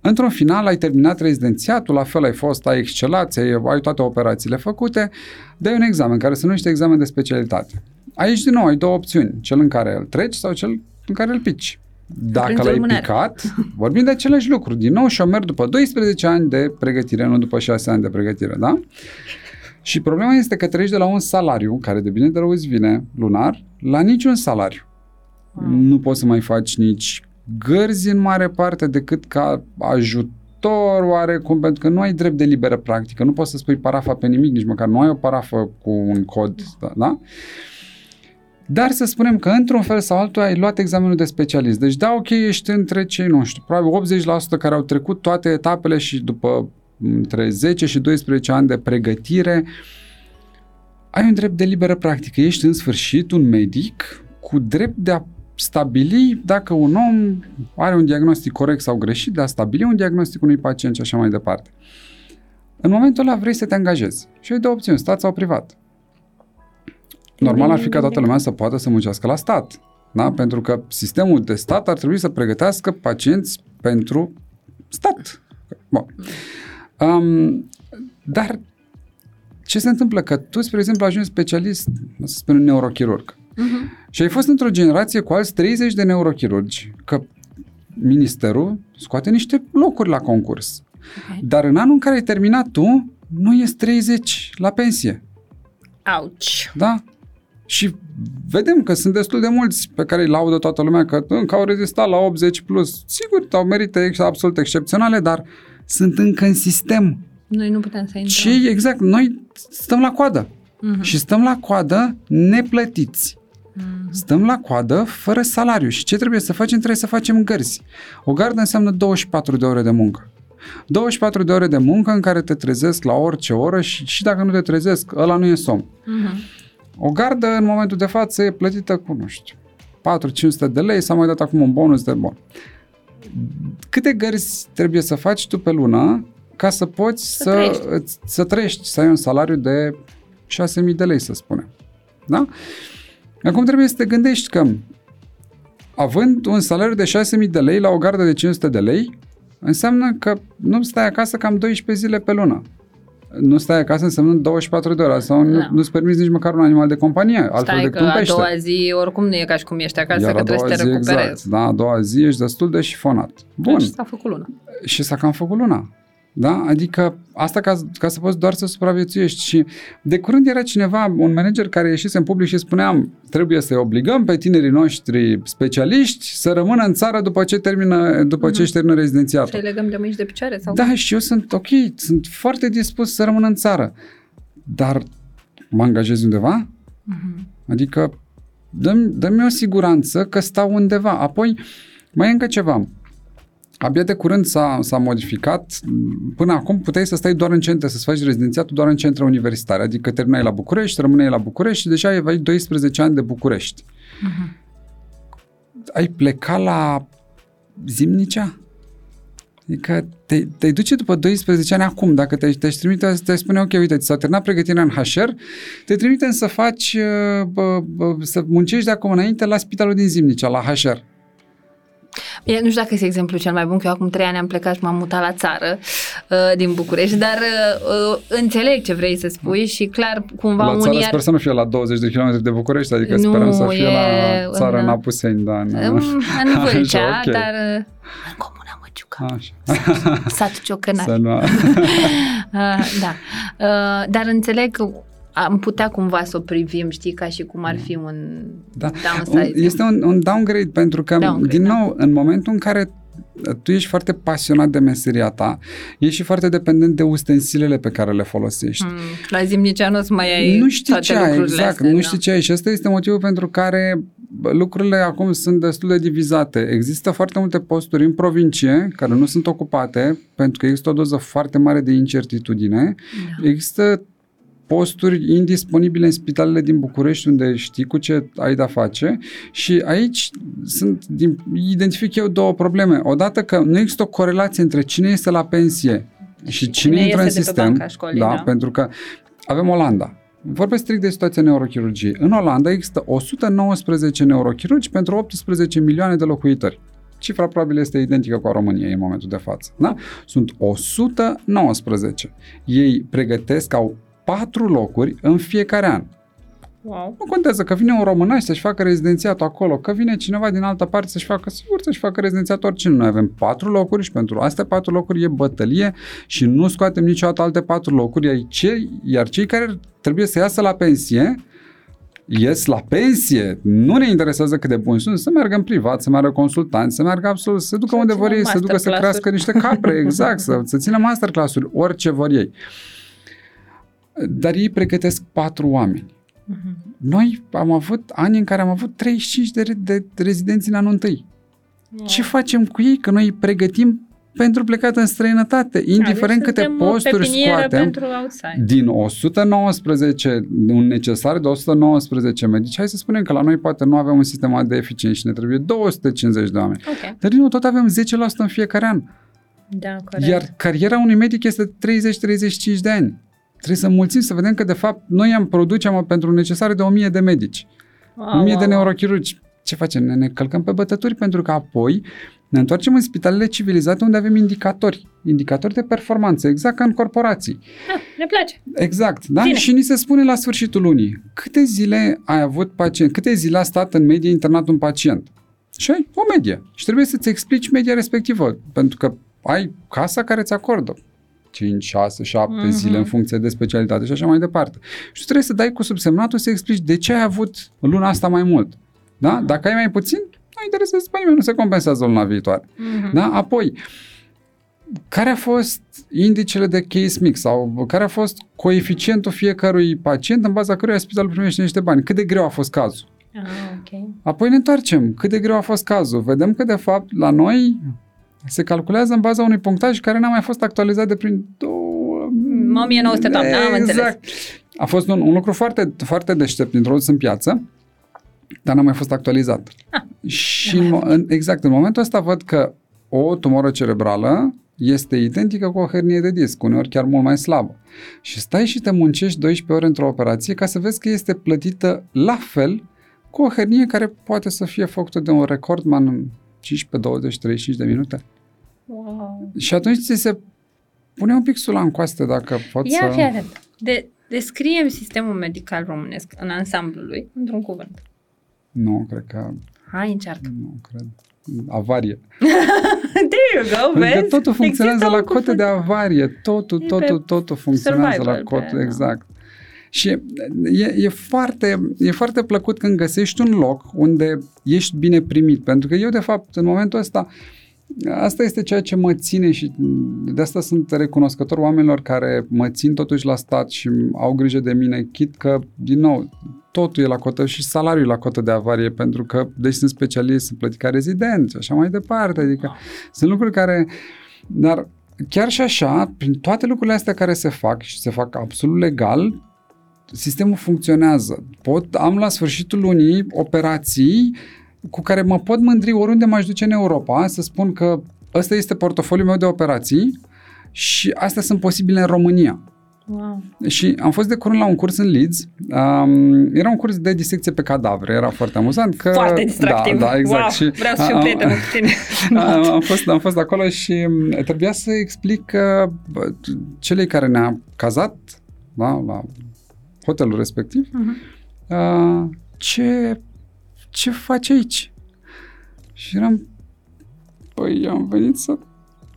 într-un final ai terminat rezidențiatul, la fel ai fost, ai excelat, ai, ai toate operațiile făcute, dai un examen care se numește examen de specialitate. Aici, din nou, ai două opțiuni. Cel în care îl treci sau cel în care îl pici. Dacă prinzi o l-ai lumânare. picat, vorbim de același lucru. Din nou și merg după 12 ani de pregătire, nu după 6 ani de pregătire, da? Și problema este că treci de la un salariu, care de bine de rău îți vine, lunar, la niciun salariu. Nu poți să mai faci nici gărzi în mare parte decât ca ajutor oarecum, pentru că nu ai drept de liberă practică, nu poți să spui parafa pe nimic, nici măcar nu ai o parafă cu un cod, da? da? Dar să spunem că într-un fel sau altul ai luat examenul de specialist. Deci da, ok, ești între cei, nu știu, probabil 80% care au trecut toate etapele și după între 10 și 12 ani de pregătire, ai un drept de liberă practică. Ești în sfârșit un medic cu drept de a stabili dacă un om are un diagnostic corect sau greșit, de a stabili un diagnostic unui pacient și așa mai departe. În momentul ăla vrei să te angajezi și ai două opțiuni, stat sau privat. Normal ar fi ca toată lumea să poată să muncească la stat. Da? Pentru că sistemul de stat ar trebui să pregătească pacienți pentru stat. Bun. Um, dar ce se întâmplă? Că tu, spre exemplu, ajungi specialist, să spunem, neurochirurg. Mhm. Și ai fost într-o generație cu alți 30 de neurochirurgi, că ministerul scoate niște locuri la concurs. Ok. Dar în anul în care ai terminat tu, nu ești 30 la pensie. Auci. Da? Și vedem că sunt destul de mulți pe care îi laudă toată lumea că încă au rezistat la 80 plus. Sigur, au merite ex- absolut excepționale, dar sunt încă în sistem. Noi nu putem să intrăm. Și exact, noi stăm la coadă. Mhm. Și stăm la coadă neplătiți. Mhm. Stăm la coadă fără salariu. Și ce trebuie să facem? Trebuie să facem gărzi. O gardă înseamnă 24 de ore de muncă. 24 de ore de muncă în care te trezesc la orice oră și, și dacă nu te trezesc, ăla nu e somn. Mhm. O gardă în momentul de față e plătită cu, nu știu, 4-500 de lei, s-a mai dat acum un bonus de bon. Câte gărzi trebuie să faci tu pe lună ca să poți Să să, trăiești. să, să trăiești, să ai un salariu de 6.000 de lei, să spunem. Da? Acum trebuie să te gândești că având un salariu de 6.000 de lei la o gardă de 500 de lei, înseamnă că nu stai acasă cam 12 zile pe lună. Nu stai acasă înseamnă 24 de ore sau nu, Da. nu-ți permiți nici măcar un animal de companie, altfel Stai decât că un a pește. doua zi oricum nu e ca și cum ești acasă, Iar că a trebuie doua să te zi, recuperezi. exact, da, a doua zi ești destul de șifonat. Bun, Deci s-a făcut luna. și s-a cam făcut luna. Da? Adică asta ca, ca să poți doar să supraviețuiești. Și de curând era cineva, un manager care ieșise în public și spuneam trebuie să-i obligăm pe tinerii noștri specialiști să rămână în țară după ce termină, după ce își termină rezidențiatul. Să-i legăm de mâini și de picioare? Sau? Da, și eu sunt ok, sunt foarte dispus să rămân în țară. Dar mă angajez undeva? Mhm. Adică dă-mi, dă-mi o siguranță că stau undeva. Apoi, mai e încă ceva. Abia de curând s-a, s-a modificat. Până acum puteai să stai doar în centre, să-ți faci rezidențiatul doar în centre universitare. Adică terminai la București, rămâneai la București și deja ai 12 ani de București. Mhm. Ai plecat la Zimnicea? Adică te, te duce după 12 ani acum, dacă te, te trimite, te spune, ok, uite, ți s-a terminat pregătirea în HR, te trimitem să faci, uh, bă, bă, să muncești de acum înainte la spitalul din Zimnicea, la HR. Bine, nu știu dacă e exemplu cel mai bun, că eu acum trei ani am plecat și m-am mutat la țară uh, din București, dar uh, uh, înțeleg ce vrei să spui și clar cumva la țară unii sper să nu fie la 20 de km de București, adică Nu, sperăm să fie e la țară în- în Apuseni, da. În, În, în Vâlcea, Așa, ok. dar uh, în comuna Măciuca, Așa. satul Ciocănar. Să nu... Uh, da. Uh, dar înțeleg că am putea cumva să o privim, știi, ca și cum ar fi un Da. downside. Un- Este un, un downgrade pentru că, Downgrade, din da. nou, în momentul în care tu ești foarte pasionat de meseria ta, ești și foarte dependent de ustensilele pe care le folosești. Mm, la zimnicea nu mai ai Nu știi ce ai, exact, astea, nu da. știi ce ai și ăsta este motivul pentru care lucrurile acum sunt destul de divizate. Există foarte multe posturi în provincie care nu sunt ocupate pentru că există o doză foarte mare de incertitudine. Da. Există posturi indisponibile în spitalele din București unde știi cu ce ai de-a face și aici sunt, din, identific eu două probleme. Odată că nu există o corelație între cine este la pensie și cine, cine intră în sistem. Școlii, da, da, pentru că avem Olanda. Vorbesc strict de situația neurochirurgiei. În Olanda există 119 neurochirurgi pentru 18 milioane de locuitori. Cifra probabil este identică cu a României în momentul de față. Da? Sunt 119. Ei pregătesc, au patru locuri în fiecare an. Wow. Nu contează că vine un românaș să-și facă rezidențiatul acolo, că vine cineva din altă parte să-și facă, sigur să-și facă rezidențiatul oricine. Noi avem patru locuri și pentru astea patru locuri e bătălie și nu scoatem niciodată alte patru locuri, iar cei, iar cei care trebuie să iasă la pensie, ies la pensie, nu ne interesează cât de buni sunt, să meargă în privat, să meargă consultanți, să meargă absolut, să ducă unde vor ei, să ducă să crească niște capre, exact, să, să țină masterclass-uri, orice vor ei. Dar ei pregătesc patru oameni. Uh-huh. Noi am avut ani în care am avut 35 de, de rezidenți în anul întâi. Wow. Ce facem cu ei? Că noi îi pregătim pentru plecat în străinătate, indiferent da, câte posturi scoatem din 119, un necesar de 119 medici, hai să spunem că la noi poate nu avem un sistem de eficient și ne trebuie 250 de oameni. Okay. Dar din nou tot avem 10% în fiecare an. Da, corect. Iar cariera unui medic este 30-35 de ani. Trebuie să mulțim să vedem că de fapt noi am producem pentru necesare de 1000 de medici. Wow, 1000 wow, de neurochirurgi. Ce facem? Ne, ne călcăm pe bătături pentru că apoi ne întoarcem în spitalele civilizate unde avem indicatori, indicatori de performanță, exact ca în corporații. Ah, ne place. Exact, da? Zine. Și ni se spune la sfârșitul lunii, câte zile ai avut pacient, câte zile a stat în medie internat un pacient? Și ai o medie. Și trebuie să-ți explici media respectivă, pentru că ai casa care ți acordă 5, 6, 7 uh-huh. zile în funcție de specialitate și așa mai departe. Și tu trebuie să dai cu subsemnatul să explici de ce ai avut luna asta mai mult. Da? Dacă ai mai puțin, nu interesează pe nimeni, nu se compensează luna viitoare. Uh-huh. Da? Apoi, care a fost indicele de case mix sau care a fost coeficientul fiecărui pacient în baza căruia spitalul primește niște bani? Cât de greu a fost cazul? Ah, okay. Apoi ne întoarcem. Cât de greu a fost cazul? Vedem că, de fapt, la noi se calculează în baza unui punctaj care n-a mai fost actualizat de prin două... 1900, exact. am înțeles. A fost un, un lucru foarte, foarte deștept introdus în piață, dar n-a mai fost actualizat. Ah, și în, în, exact, în momentul ăsta văd că o tumoră cerebrală este identică cu o hernie de disc, uneori chiar mult mai slabă. Și stai și te muncești 12 ore într-o operație ca să vezi că este plătită la fel cu o hernie care poate să fie făcută de un recordman în 15, 20, 35 de minute. Wow. Și atunci ți se pune un pic sula în coaste dacă poți Ia să... fii atent. De, descriem sistemul medical românesc în ansamblul lui, într-un cuvânt. Nu, cred că... Hai, încearcă. Nu, cred. Avarie. There you go, vezi? Că totul funcționează Există la un cote cuvânt. de avarie. Totul, E totul, pe totul funcționează survival, la cote, pe- exact. Și e, e, foarte, e foarte plăcut când găsești un loc unde ești bine primit. Pentru că eu, de fapt, în momentul ăsta, asta este ceea ce mă ține și de asta sunt recunoscător oamenilor care mă țin totuși la stat și au grijă de mine, chit că, din nou, totul e la cotă și salariul e la cotă de avarie, pentru că, deci sunt specialist, sunt plătit ca rezident și așa mai departe. Adică sunt lucruri care... Dar chiar și așa, prin toate lucrurile astea care se fac și se fac absolut legal, sistemul funcționează. Pot, am la sfârșitul lunii operații cu care mă pot mândri oriunde m-aș duce în Europa, să spun că ăsta este portofoliul meu de operații și astea sunt posibile în România. Wow. Și am fost de curând la un curs în Leeds. Um, era un curs de disecție pe cadavre. Era foarte amuzant. Că, Foarte distractiv. Da, da, exact. Wow, și, vreau să fiu am- prietenă cu tine. am, am, fost, am fost acolo și m, trebuia să explic uh, bă, celei care ne-a cazat da, la hotelul respectiv Mhm. uh, ce, ce faci aici? Și eram, păi am venit să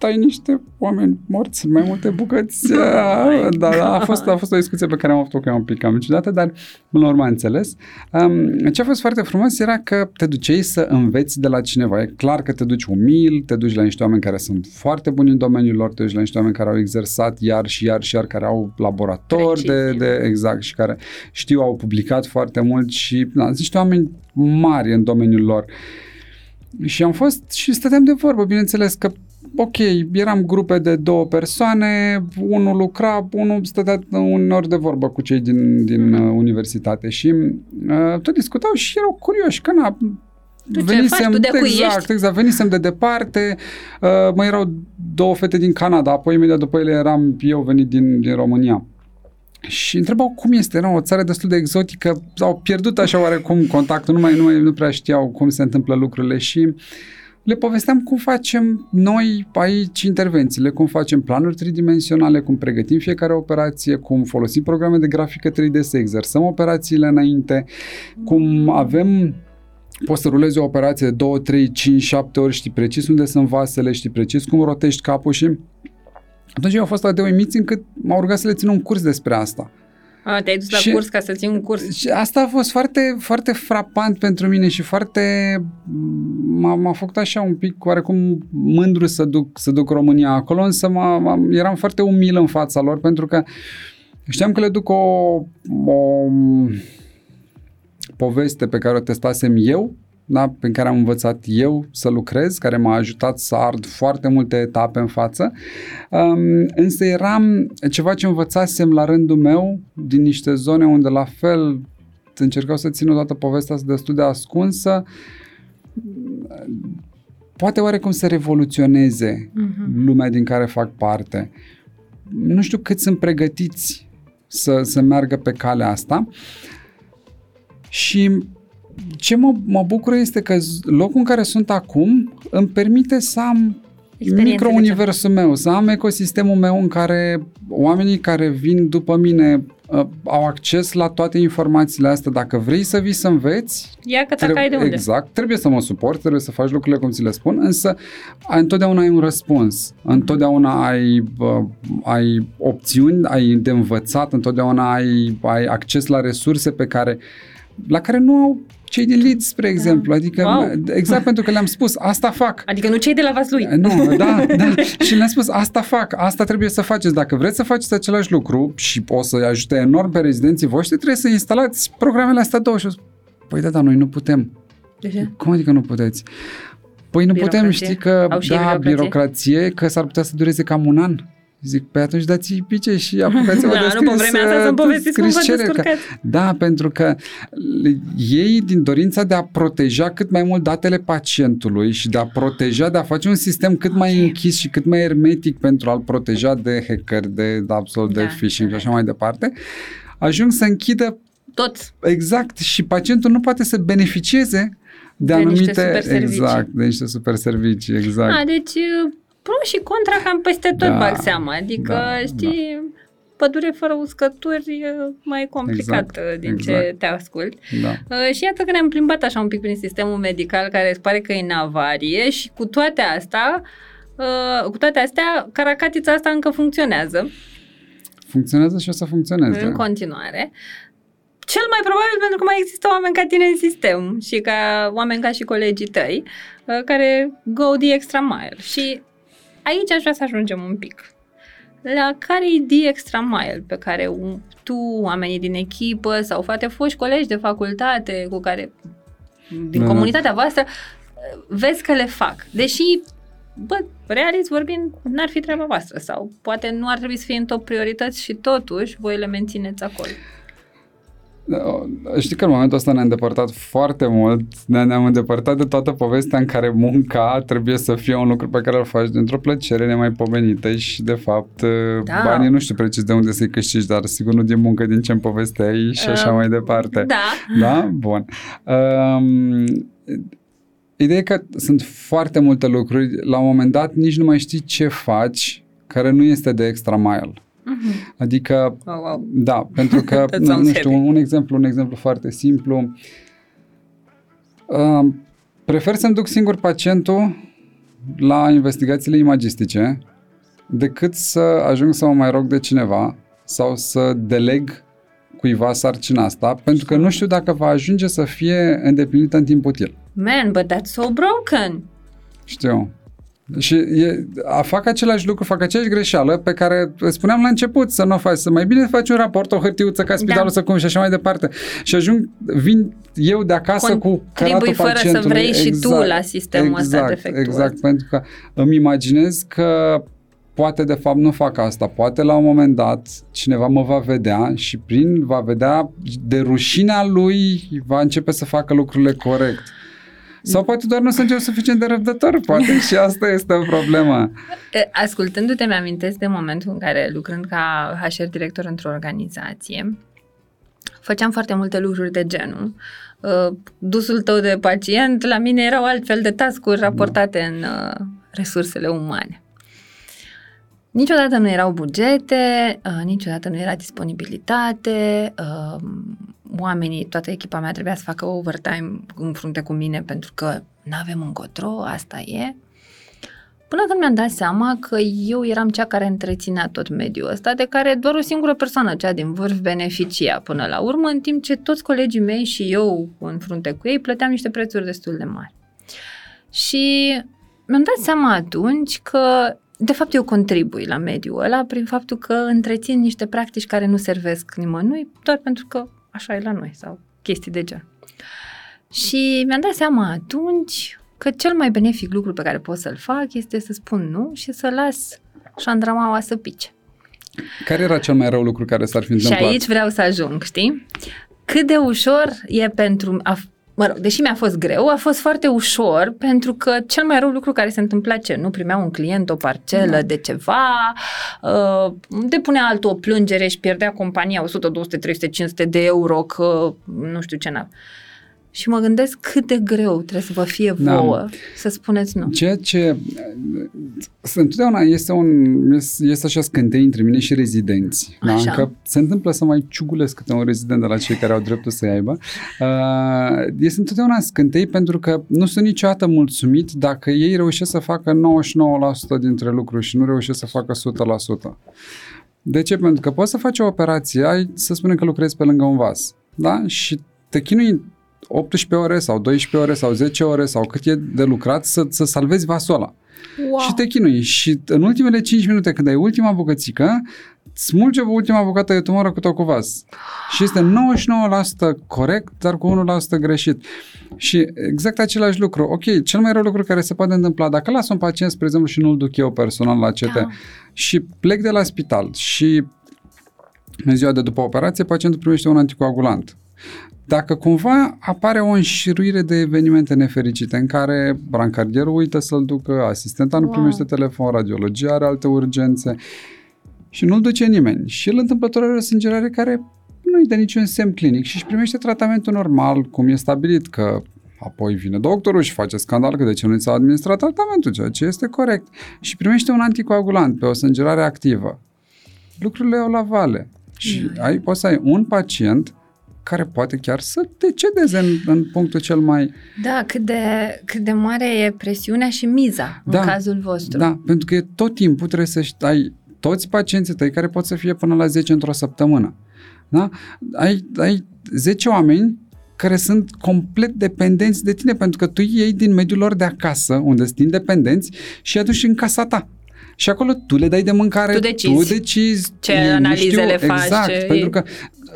tai niște oameni morți în mai multe bucăți. Oh da, da, a fost, a fost o discuție pe care am avut-o că un pic cam ciudată, dar până la urmă am înțeles. Um, ce a fost foarte frumos era că te duceai să înveți de la cineva. E clar că te duci umil, te duci la niște oameni care sunt foarte buni în domeniul lor, te duci la niște oameni care au exersat iar și iar și iar, care au laboratori de, de, exact, și care știu, au publicat foarte mult și na, niște oameni mari în domeniul lor. Și am fost și stăteam de vorbă, bineînțeles că ok, eram grupe de două persoane, unul lucra, unul stătea uneori de vorbă cu cei din, din mm. uh, universitate și uh, tot discutau și erau curioși că na, tu venisem, ce faci? Tu de exact, ești? exact, venisem de departe, uh, mai erau două fete din Canada, apoi imediat după ele eram eu venit din, din România. Și întrebau cum este, era o țară destul de exotică, au pierdut așa oarecum contactul, nu mai, nu, mai, nu prea știau cum se întâmplă lucrurile și uh, le povesteam cum facem noi aici intervențiile, cum facem planuri tridimensionale, cum pregătim fiecare operație, cum folosim programe de grafică 3D să exersăm operațiile înainte, cum avem poți să rulezi o operație de 2, 3, 5, 7 ori, știi precis unde sunt vasele, știi precis cum rotești capul și atunci eu au fost atât de uimiți încât m-au rugat să le țin un curs despre asta. A, te-ai dus la și, curs ca să ții un curs. Și asta a fost foarte, foarte frapant pentru mine și foarte... M-a, m-a făcut așa un pic oarecum mândru să duc, să duc România acolo, însă m-a, m-a, eram foarte umil în fața lor pentru că știam că le duc o, o poveste pe care o testasem eu da, pe care am învățat eu să lucrez, care m-a ajutat să ard foarte multe etape în față. Um, însă eram ceva ce învățasem la rândul meu din niște zone unde la fel încercau să țin toată povestea asta destul de ascunsă poate oarecum să revoluționeze uh-huh. lumea din care fac parte. Nu știu cât sunt pregătiți să, să meargă pe calea asta și ce mă, mă bucură este că locul în care sunt acum îmi permite să am micro-universul meu, să am ecosistemul meu în care oamenii care vin după mine uh, au acces la toate informațiile astea. Dacă vrei să vii să înveți, Ia că trebuie, ai de unde. Exact, trebuie să mă suport, trebuie să faci lucrurile cum ți le spun, însă întotdeauna ai un răspuns, întotdeauna ai, uh, ai opțiuni, ai de învățat, întotdeauna ai, ai acces la resurse pe care la care nu au cei din Leeds, spre da. exemplu. Adică, wow. exact pentru că le-am spus, asta fac. Adică nu cei de la Vaslui. Nu, da, da. Și le-am spus, asta fac, asta trebuie să faceți. Dacă vreți să faceți același lucru și o să ajute enorm pe rezidenții voștri, trebuie să instalați programele astea două. Și păi da, dar noi nu putem. De ce? Cum adică nu puteți? Păi nu putem, știi că, da, birocrație? birocrație, că s-ar putea să dureze cam un an. Zic, pe atunci dați pice și apucați-vă da, de nu, pe vremea asta să-mi povestiți cum vă Da, pentru că ei din dorința de a proteja cât mai mult datele pacientului și de a proteja, de a face un sistem cât mai închis și cât mai hermetic pentru a-l proteja de hacker, de, de absolut da, de phishing da, și așa mai departe, ajung să închidă tot. Exact. Și pacientul nu poate să beneficieze de, de anumite, exact, de niște super servicii, exact. A, deci pro și contra cam peste tot da, bag seama. Adică, da, știi, da. pădure fără uscături e mai complicat exact, uh, din exact. ce te ascult. Da. Uh, și iată că ne-am plimbat așa un pic prin sistemul medical care îți pare că e în avarie și cu toate astea, uh, cu toate astea, caracatița asta încă funcționează. Funcționează și o să funcționeze. În continuare. Cel mai probabil pentru că mai există oameni ca tine în sistem și ca oameni ca și colegii tăi uh, care go the extra mile. Și aici aș vrea să ajungem un pic. La care e the extra mile pe care tu, oamenii din echipă sau poate foști colegi de facultate cu care din da. comunitatea voastră vezi că le fac. Deși, bă, realist vorbind, n-ar fi treaba voastră sau poate nu ar trebui să fie în top priorități și totuși voi le mențineți acolo. Știi că în momentul ăsta ne-am îndepărtat foarte mult, ne-am îndepărtat de toată povestea în care munca trebuie să fie un lucru pe care îl faci dintr-o plăcere nemaipomenită și de fapt da. banii nu știu precis de unde să-i câștigi, dar sigur nu din muncă din ce-mi povesteai și uh, așa mai departe. Da. Da? Bun. Um, Ideea e că sunt foarte multe lucruri, la un moment dat nici nu mai știi ce faci care nu este de extra mile. Uh-huh. Adică, oh, wow. da, pentru că, nu, nu știu, un, un exemplu, un exemplu foarte simplu. Uh, prefer să-mi duc singur pacientul la investigațiile imagistice decât să ajung să mă mai rog de cineva sau să deleg cuiva sarcina asta, pentru că nu știu dacă va ajunge să fie îndeplinită în timp util. Man, but that's so broken. Știu. Și e, a fac același lucru, fac aceeași greșeală pe care spuneam la început să nu o faci, să mai bine faci un raport, o hârtiuță ca spitalul da. să cum și așa mai departe. Și ajung, vin eu de acasă cu căratul fără pacientului. să vrei exact, și tu exact, la sistemul exact, ăsta defectuos. Exact, pentru că îmi imaginez că poate de fapt nu fac asta, poate la un moment dat cineva mă va vedea și prin va vedea de rușinea lui va începe să facă lucrurile corect. Sau poate doar nu sunt eu suficient de răbdător, poate și asta este o problemă. Ascultându-te, mi-amintesc de momentul în care, lucrând ca HR director într-o organizație, făceam foarte multe lucruri de genul. Dusul tău de pacient, la mine erau altfel de tascuri raportate da. în resursele umane. Niciodată nu erau bugete, uh, niciodată nu era disponibilitate, uh, oamenii, toată echipa mea trebuia să facă overtime în frunte cu mine pentru că nu avem încotro, asta e. Până când mi-am dat seama că eu eram cea care întreținea tot mediul ăsta, de care doar o singură persoană, cea din vârf, beneficia până la urmă, în timp ce toți colegii mei și eu în frunte cu ei plăteam niște prețuri destul de mari. Și mi-am dat seama atunci că de fapt, eu contribui la mediul ăla prin faptul că întrețin niște practici care nu servesc nimănui, doar pentru că așa e la noi sau chestii de gen. Și mi-am dat seama atunci că cel mai benefic lucru pe care pot să-l fac este să spun nu și să las șandramaua să pice. Care era cel mai rău lucru care s-ar fi întâmplat? Și aici vreau să ajung, știi? Cât de ușor e pentru a mă rog, deși mi-a fost greu, a fost foarte ușor pentru că cel mai rău lucru care se întâmpla ce? Nu primea un client o parcelă da. de ceva, uh, depunea altul o plângere și pierdea compania 100, 200, 300, 500 de euro că nu știu ce n-a. Și mă gândesc cât de greu trebuie să vă fie da. vouă da. să spuneți nu. Ceea ce întotdeauna este, un, este așa scântei între mine și rezidenți. Da? Așa. Că se întâmplă să mai ciugulesc câte un rezident de la cei care au dreptul să aibă. Uh, este întotdeauna scântei pentru că nu sunt niciodată mulțumit dacă ei reușesc să facă 99% dintre lucruri și nu reușesc să facă 100%. De ce? Pentru că poți să faci o operație, ai să spunem că lucrezi pe lângă un vas. Da? Și te chinui 18 ore sau 12 ore sau 10 ore sau cât e de lucrat să, să salvezi vasul ăla. Wow. Și te chinui. Și în ultimele 5 minute, când ai ultima bucățică, smulge ultima bucată de tumoră cu tot cu vas. Și este 99% corect, dar cu 1% greșit. Și exact același lucru. Ok, cel mai rău lucru care se poate întâmpla, dacă las un pacient, spre exemplu, și nu-l duc eu personal la CT da. și plec de la spital și în ziua de după operație, pacientul primește un anticoagulant dacă cumva apare o înșiruire de evenimente nefericite în care brancardierul uită să-l ducă, asistenta nu wow. primește telefon, radiologia are alte urgențe și nu-l duce nimeni și el întâmplător are o sângerare care nu-i dă niciun semn clinic și își primește tratamentul normal, cum e stabilit, că apoi vine doctorul și face scandal că de ce nu s-a administrat tratamentul, ceea ce este corect, și primește un anticoagulant pe o sângerare activă. Lucrurile au la vale. Și ai, poți să ai un pacient care poate chiar să decedeze în, în punctul cel mai... Da, cât de, cât de mare e presiunea și miza da, în cazul vostru. Da, pentru că tot timpul trebuie să ai toți pacienții tăi care pot să fie până la 10 într-o săptămână. Da? Ai, ai 10 oameni care sunt complet dependenți de tine, pentru că tu iei din mediul lor de acasă, unde sunt independenți, și aduci în casa ta. Și acolo tu le dai de mâncare, tu decizi, tu decizi ce analizele știu, faci. Exact, ce pentru că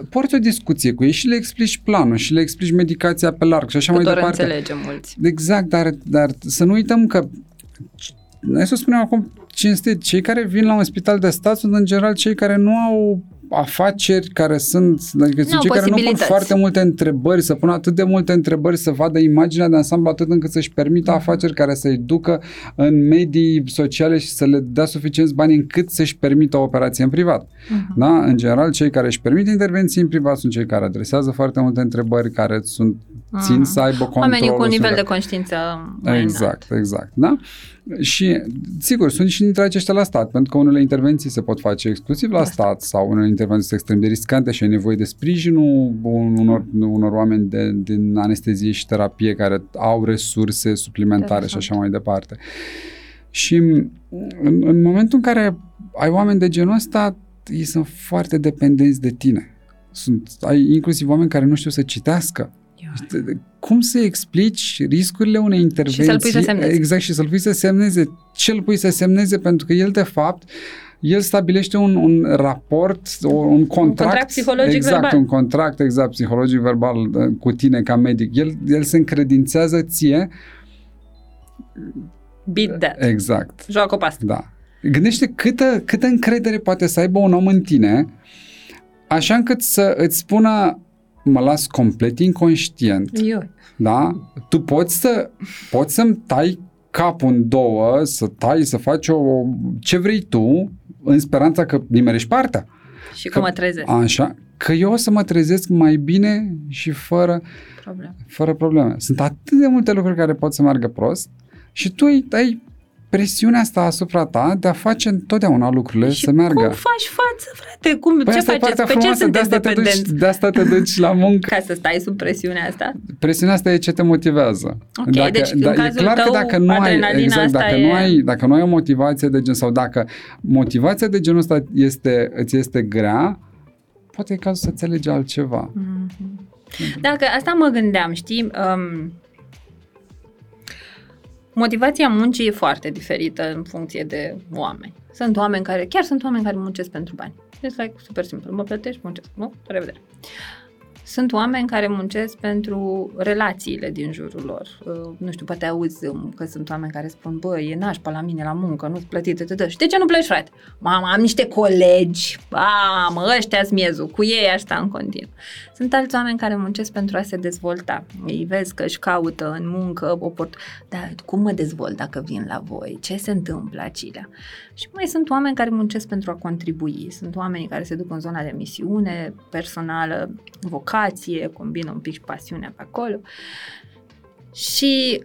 porți o discuție cu ei și le explici planul și le explici medicația pe larg și așa că mai departe. înțelegem mulți. Exact, dar, dar să nu uităm că noi să spunem acum cinstit, cei care vin la un spital de stat sunt în general cei care nu au afaceri care sunt, adică sunt cei care nu pun foarte multe întrebări, să pună atât de multe întrebări, să vadă imaginea de ansamblu atât încât să-și permită mm. afaceri care să-i ducă în medii sociale și să le dea suficienți bani încât să-și permită o operație în privat. Uh-huh. Da? În general, cei care își permit intervenții în privat sunt cei care adresează foarte multe întrebări, care sunt țin să aibă control. Oamenii cu un nivel de conștiință mai Exact, înalt. exact. Da? Și, sigur, sunt și dintre aceștia la stat, pentru că unele intervenții se pot face exclusiv la, la stat sau unele intervenții sunt extrem de riscante și ai nevoie de sprijinul unor, unor oameni de, din anestezie și terapie care au resurse suplimentare și așa mai departe. Și în, în momentul în care ai oameni de genul ăsta, ei sunt foarte dependenți de tine. Sunt, ai inclusiv oameni care nu știu să citească. Cum să explici riscurile unei intervenții? Și să-l pui să semneze. Exact, și să-l pui să semneze. Ce îl pui să semneze? Pentru că el, de fapt, el stabilește un, un raport, un contract. Un contract psihologic exact, verbal. un contract, exact, psihologic verbal uh, cu tine ca medic. El, el se încredințează ție. Beat that. Exact. Joacă pe asta. Da. Gândește câtă, câtă încredere poate să aibă un om în tine, așa încât să îți spună mă las complet inconștient. Eu. Da? Tu poți să poți să-mi tai capul în două, să tai, să faci o, ce vrei tu, în speranța că nimerești partea. Și că, că mă trezesc. Așa, că eu o să mă trezesc mai bine și fără probleme. Fără probleme. Sunt atât de multe lucruri care pot să meargă prost și tu ai, ai presiunea asta asupra ta de a face întotdeauna lucrurile și să meargă. cum faci față, frate? Cum, păi ce faceți? Pe ce sunteți de asta dependenți? Te duci, de asta te duci la muncă. Ca să stai sub presiunea asta? Presiunea asta e ce te motivează. Ok, dacă, deci da, în cazul e clar tău, că dacă nu ai, exact, asta dacă e... nu ai, dacă nu ai o motivație de gen sau dacă motivația de genul ăsta este, îți este grea, poate e cazul să înțelegi altceva. Mm-hmm. Dacă asta mă gândeam, știi, um, motivația muncii e foarte diferită în funcție de oameni. Sunt oameni care, chiar sunt oameni care muncesc pentru bani. Este like super simplu. Mă plătești, muncesc. Nu? Revedere. Sunt oameni care muncesc pentru relațiile din jurul lor. Uh, nu știu, poate auzi um, că sunt oameni care spun, bă, e nașpa la mine la muncă, nu-ți plătit, te Și de ce nu pleci, frate? Mama, am niște colegi, mă, ăștia miezul, cu ei aș sta în continuu. Sunt alți oameni care muncesc pentru a se dezvolta. Ei vezi că își caută în muncă oport... Dar cum mă dezvolt dacă vin la voi? Ce se întâmplă acilea? Și mai sunt oameni care muncesc pentru a contribui. Sunt oameni care se duc în zona de misiune personală, vocație, combină un pic și pasiunea pe acolo. Și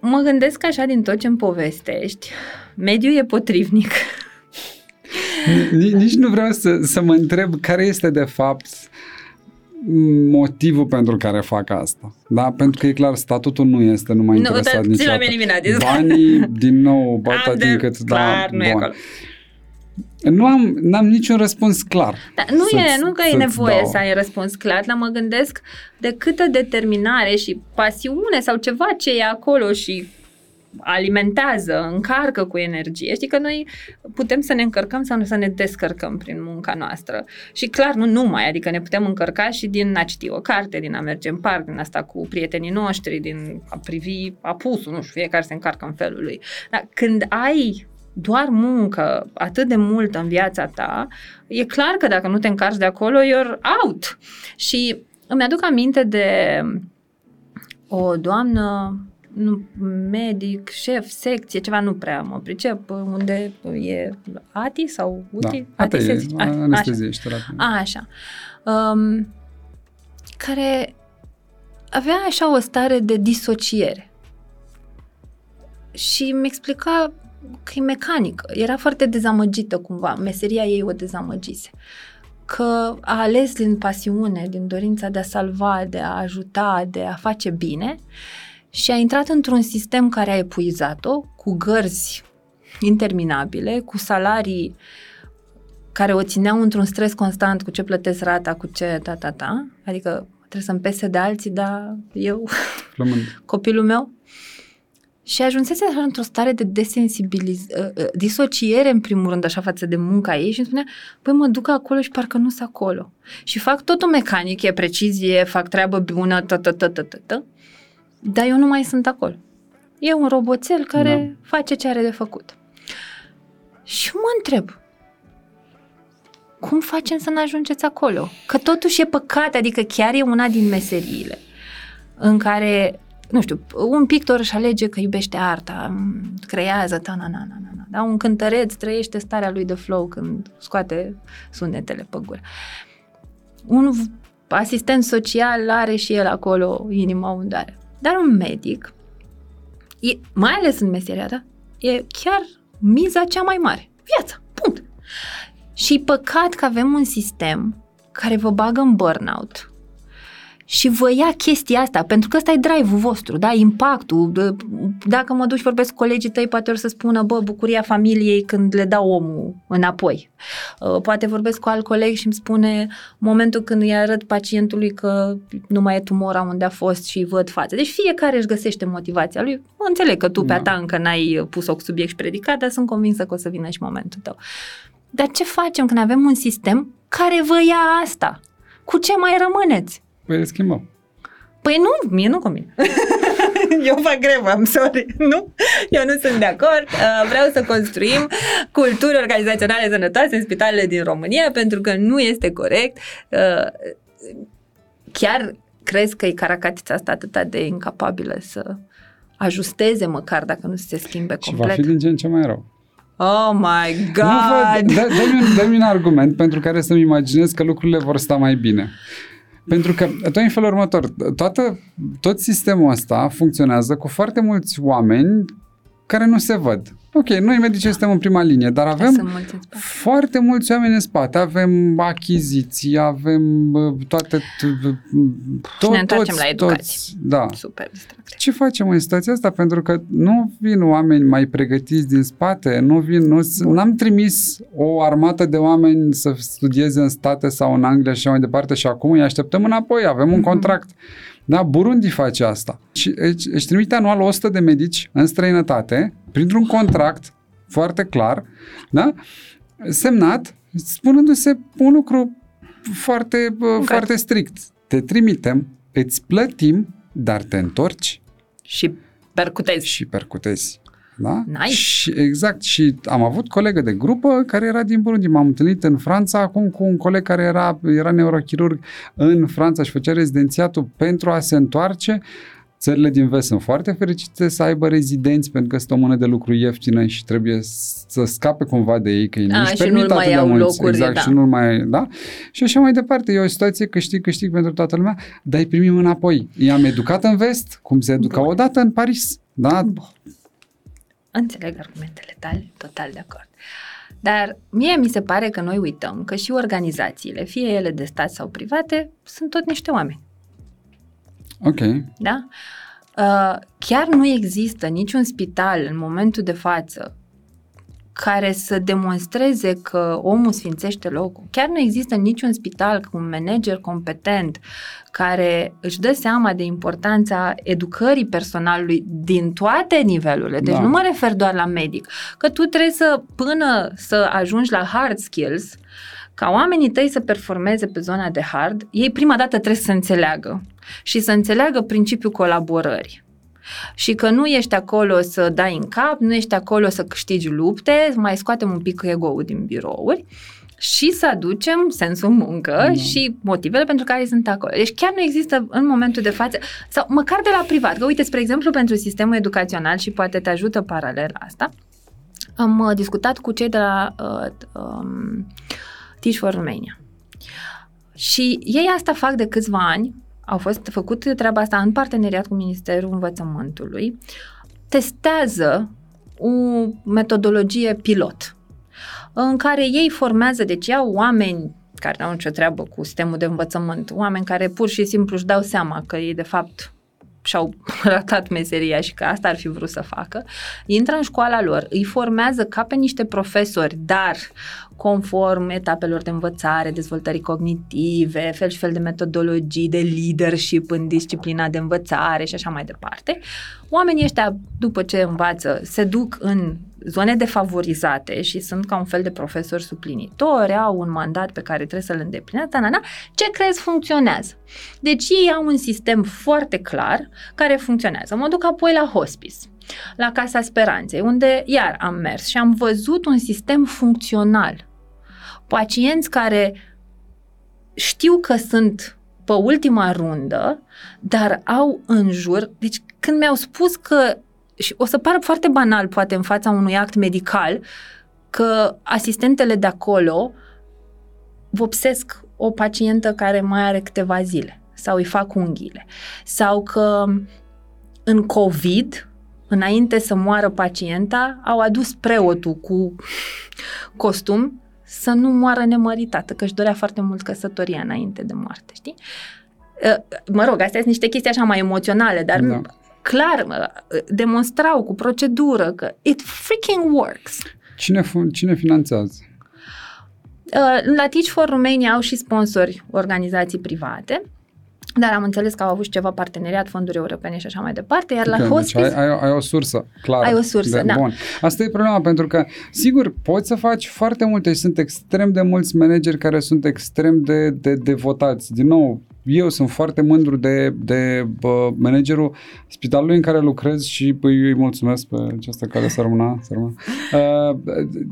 mă gândesc așa din tot ce îmi povestești, mediul e potrivnic. Nici, nici nu vreau să, să mă întreb care este de fapt motivul pentru care fac asta. Da? Pentru că e clar, statutul nu este numai nu, interesat niciodată. eliminat. Banii, din nou, bata din cât, da, clar, nu bun. e acolo. Nu am n-am niciun răspuns clar. Da, nu e, nu că e nevoie dau. să ai răspuns clar, dar mă gândesc de câtă determinare și pasiune sau ceva ce e acolo și alimentează, încarcă cu energie. Știi că noi putem să ne încărcăm sau să ne descărcăm prin munca noastră. Și clar, nu numai, adică ne putem încărca și din a citi o carte, din a merge în parc, din asta cu prietenii noștri, din a privi apusul, nu știu, fiecare se încarcă în felul lui. Dar când ai doar muncă atât de mult în viața ta, e clar că dacă nu te încarci de acolo, you're out. Și îmi aduc aminte de o doamnă nu, medic, șef, secție, ceva nu prea mă pricep, unde e ATI sau UTI? Da, ATI, ATI se anestezie și terapie. Așa. Um, care avea așa o stare de disociere. Și mi explica că e mecanică. Era foarte dezamăgită cumva. Meseria ei o dezamăgise. Că a ales din pasiune, din dorința de a salva, de a ajuta, de a face bine și a intrat într-un sistem care a epuizat-o, cu gărzi interminabile, cu salarii care o țineau într-un stres constant cu ce plătesc rata, cu ce ta-ta-ta, adică trebuie să-mi pese de alții, dar eu, Plămând. copilul meu, și ajunsese așa într-o stare de desensibilizare, uh, uh, disociere în primul rând așa față de munca ei și îmi spunea, păi mă duc acolo și parcă nu sunt acolo. Și fac totul mecanic, e precizie, fac treabă bună, tă, tă, tă, tă, tă, tă, dar eu nu mai sunt acolo. E un roboțel care da. face ce are de făcut. Și mă întreb, cum facem să ne ajungeți acolo? Că totuși e păcat, adică chiar e una din meseriile în care nu știu, un pictor își alege că iubește arta, creează, ta na na na na da? Un cântăreț trăiește starea lui de flow când scoate sunetele pe gură. Un asistent social are și el acolo inima unde are. Dar un medic, e, mai ales în meseria ta, e chiar miza cea mai mare. Viața. Punct. Și păcat că avem un sistem care vă bagă în burnout și vă ia chestia asta, pentru că ăsta e drive-ul vostru, da, impactul. Dacă mă duci și vorbesc cu colegii tăi, poate or să spună, bă, bucuria familiei când le dau omul înapoi. Uh, poate vorbesc cu alt coleg și îmi spune momentul când îi arăt pacientului că nu mai e tumora unde a fost și văd față. Deci fiecare își găsește motivația lui. Mă înțeleg că tu pe a da. ta încă n-ai pus-o cu subiect și predicat, dar sunt convinsă că o să vină și momentul tău. Dar ce facem când avem un sistem care vă ia asta? Cu ce mai rămâneți? Păi le schimbăm. Păi nu, mie nu convine. Eu fac grevă, am sorry. Nu? Eu nu sunt de acord. Uh, vreau să construim culturi organizaționale sănătoase în spitalele din România pentru că nu este corect. Uh, chiar crezi că e caracatița asta atât de incapabilă să ajusteze măcar dacă nu se schimbe complet? Și va fi din ce în ce mai rău. Oh my God! Nu, dă, mi un, un argument pentru care să-mi imaginez că lucrurile vor sta mai bine. Pentru că, tot în felul următor, toată, tot sistemul ăsta funcționează cu foarte mulți oameni care nu se văd. Ok, noi medici suntem în prima linie, dar avem foarte mulți oameni în spate. Avem achiziții, avem toate... Tot, și ne întoarcem la educație. Toți, da. Super distracție. Ce facem în situația asta? Pentru că nu vin oameni mai pregătiți din spate, nu vin... Nu, n-am trimis o armată de oameni să studieze în state sau în Anglia și așa mai departe și acum îi așteptăm înapoi, avem un mm-hmm. Contract. Da, Burundi face asta. Și își, își trimite anual 100 de medici în străinătate, printr-un contract foarte clar, da? semnat, spunându-se un lucru foarte, okay. foarte strict. Te trimitem, îți plătim, dar te întorci. Și percutezi. Și percutezi. Da? Nice. Și, exact. Și am avut colegă de grupă care era din Burundi. M-am întâlnit în Franța acum cu un coleg care era, era neurochirurg în Franța și făcea rezidențiatul pentru a se întoarce. Țările din vest sunt foarte fericite să aibă rezidenți pentru că sunt o mână de lucru ieftină și trebuie să scape cumva de ei, că ei nu-și permit atât de mulți. Locuri, exact, da. și nu mai, da? Și așa mai departe. E o situație câștig-câștig pentru toată lumea, dar îi primim înapoi. I-am educat în vest, cum se educa odată în Paris. Da? Bun. Înțeleg argumentele tale, total de acord. Dar mie mi se pare că noi uităm că și organizațiile, fie ele de stat sau private, sunt tot niște oameni. Ok. Da? Uh, chiar nu există niciun spital în momentul de față care să demonstreze că omul sfințește locul. Chiar nu există niciun spital cu un manager competent care își dă seama de importanța educării personalului din toate nivelurile. Deci da. nu mă refer doar la medic. Că tu trebuie să, până să ajungi la hard skills, ca oamenii tăi să performeze pe zona de hard, ei prima dată trebuie să înțeleagă și să înțeleagă principiul colaborării și că nu ești acolo să dai în cap, nu ești acolo să câștigi lupte, mai scoatem un pic ego-ul din birouri și să aducem sensul muncă mm. și motivele pentru care sunt acolo. Deci chiar nu există în momentul de față, sau măcar de la privat, că uite, spre exemplu, pentru sistemul educațional și poate te ajută paralel asta, am uh, discutat cu cei de la uh, um, Teach for Romania. Și ei asta fac de câțiva ani, au fost făcut treaba asta în parteneriat cu Ministerul Învățământului, testează o metodologie pilot în care ei formează, deci iau oameni care nu au nicio treabă cu sistemul de învățământ, oameni care pur și simplu își dau seama că ei de fapt și-au ratat meseria și că asta ar fi vrut să facă, intră în școala lor, îi formează ca pe niște profesori, dar conform etapelor de învățare, dezvoltării cognitive, fel și fel de metodologii de leadership în disciplina de învățare și așa mai departe. Oamenii ăștia, după ce învață, se duc în zone defavorizate și sunt ca un fel de profesori suplinitori, au un mandat pe care trebuie să-l îndeplinească, na, na, ce crezi funcționează? Deci ei au un sistem foarte clar care funcționează. Mă duc apoi la hospice la Casa Speranței, unde iar am mers și am văzut un sistem funcțional. Pacienți care știu că sunt pe ultima rundă, dar au în jur, deci când mi-au spus că și o să pară foarte banal, poate, în fața unui act medical, că asistentele de acolo vopsesc o pacientă care mai are câteva zile sau îi fac unghiile sau că în COVID, înainte să moară pacienta, au adus preotul cu costum să nu moară nemăritată, că își dorea foarte mult căsătoria înainte de moarte, știi? Ă, mă rog, astea sunt niște chestii așa mai emoționale, dar da. Clar demonstrau cu procedură că it freaking works. Cine, cine finanțează? Ă, la Teach for Romania au și sponsori organizații private dar am înțeles că au avut și ceva parteneriat, fonduri europene și așa mai departe, iar okay, la hospice... Deci ai, ai, ai o sursă, clar. Ai o sursă, de, da. Bun. Asta e problema, pentru că, sigur, poți să faci foarte multe și sunt extrem de mulți manageri care sunt extrem de, de devotați. Din nou, eu sunt foarte mândru de, de bă, managerul spitalului în care lucrez și bă, îi mulțumesc pe această care să rămână. Să rămână. Uh,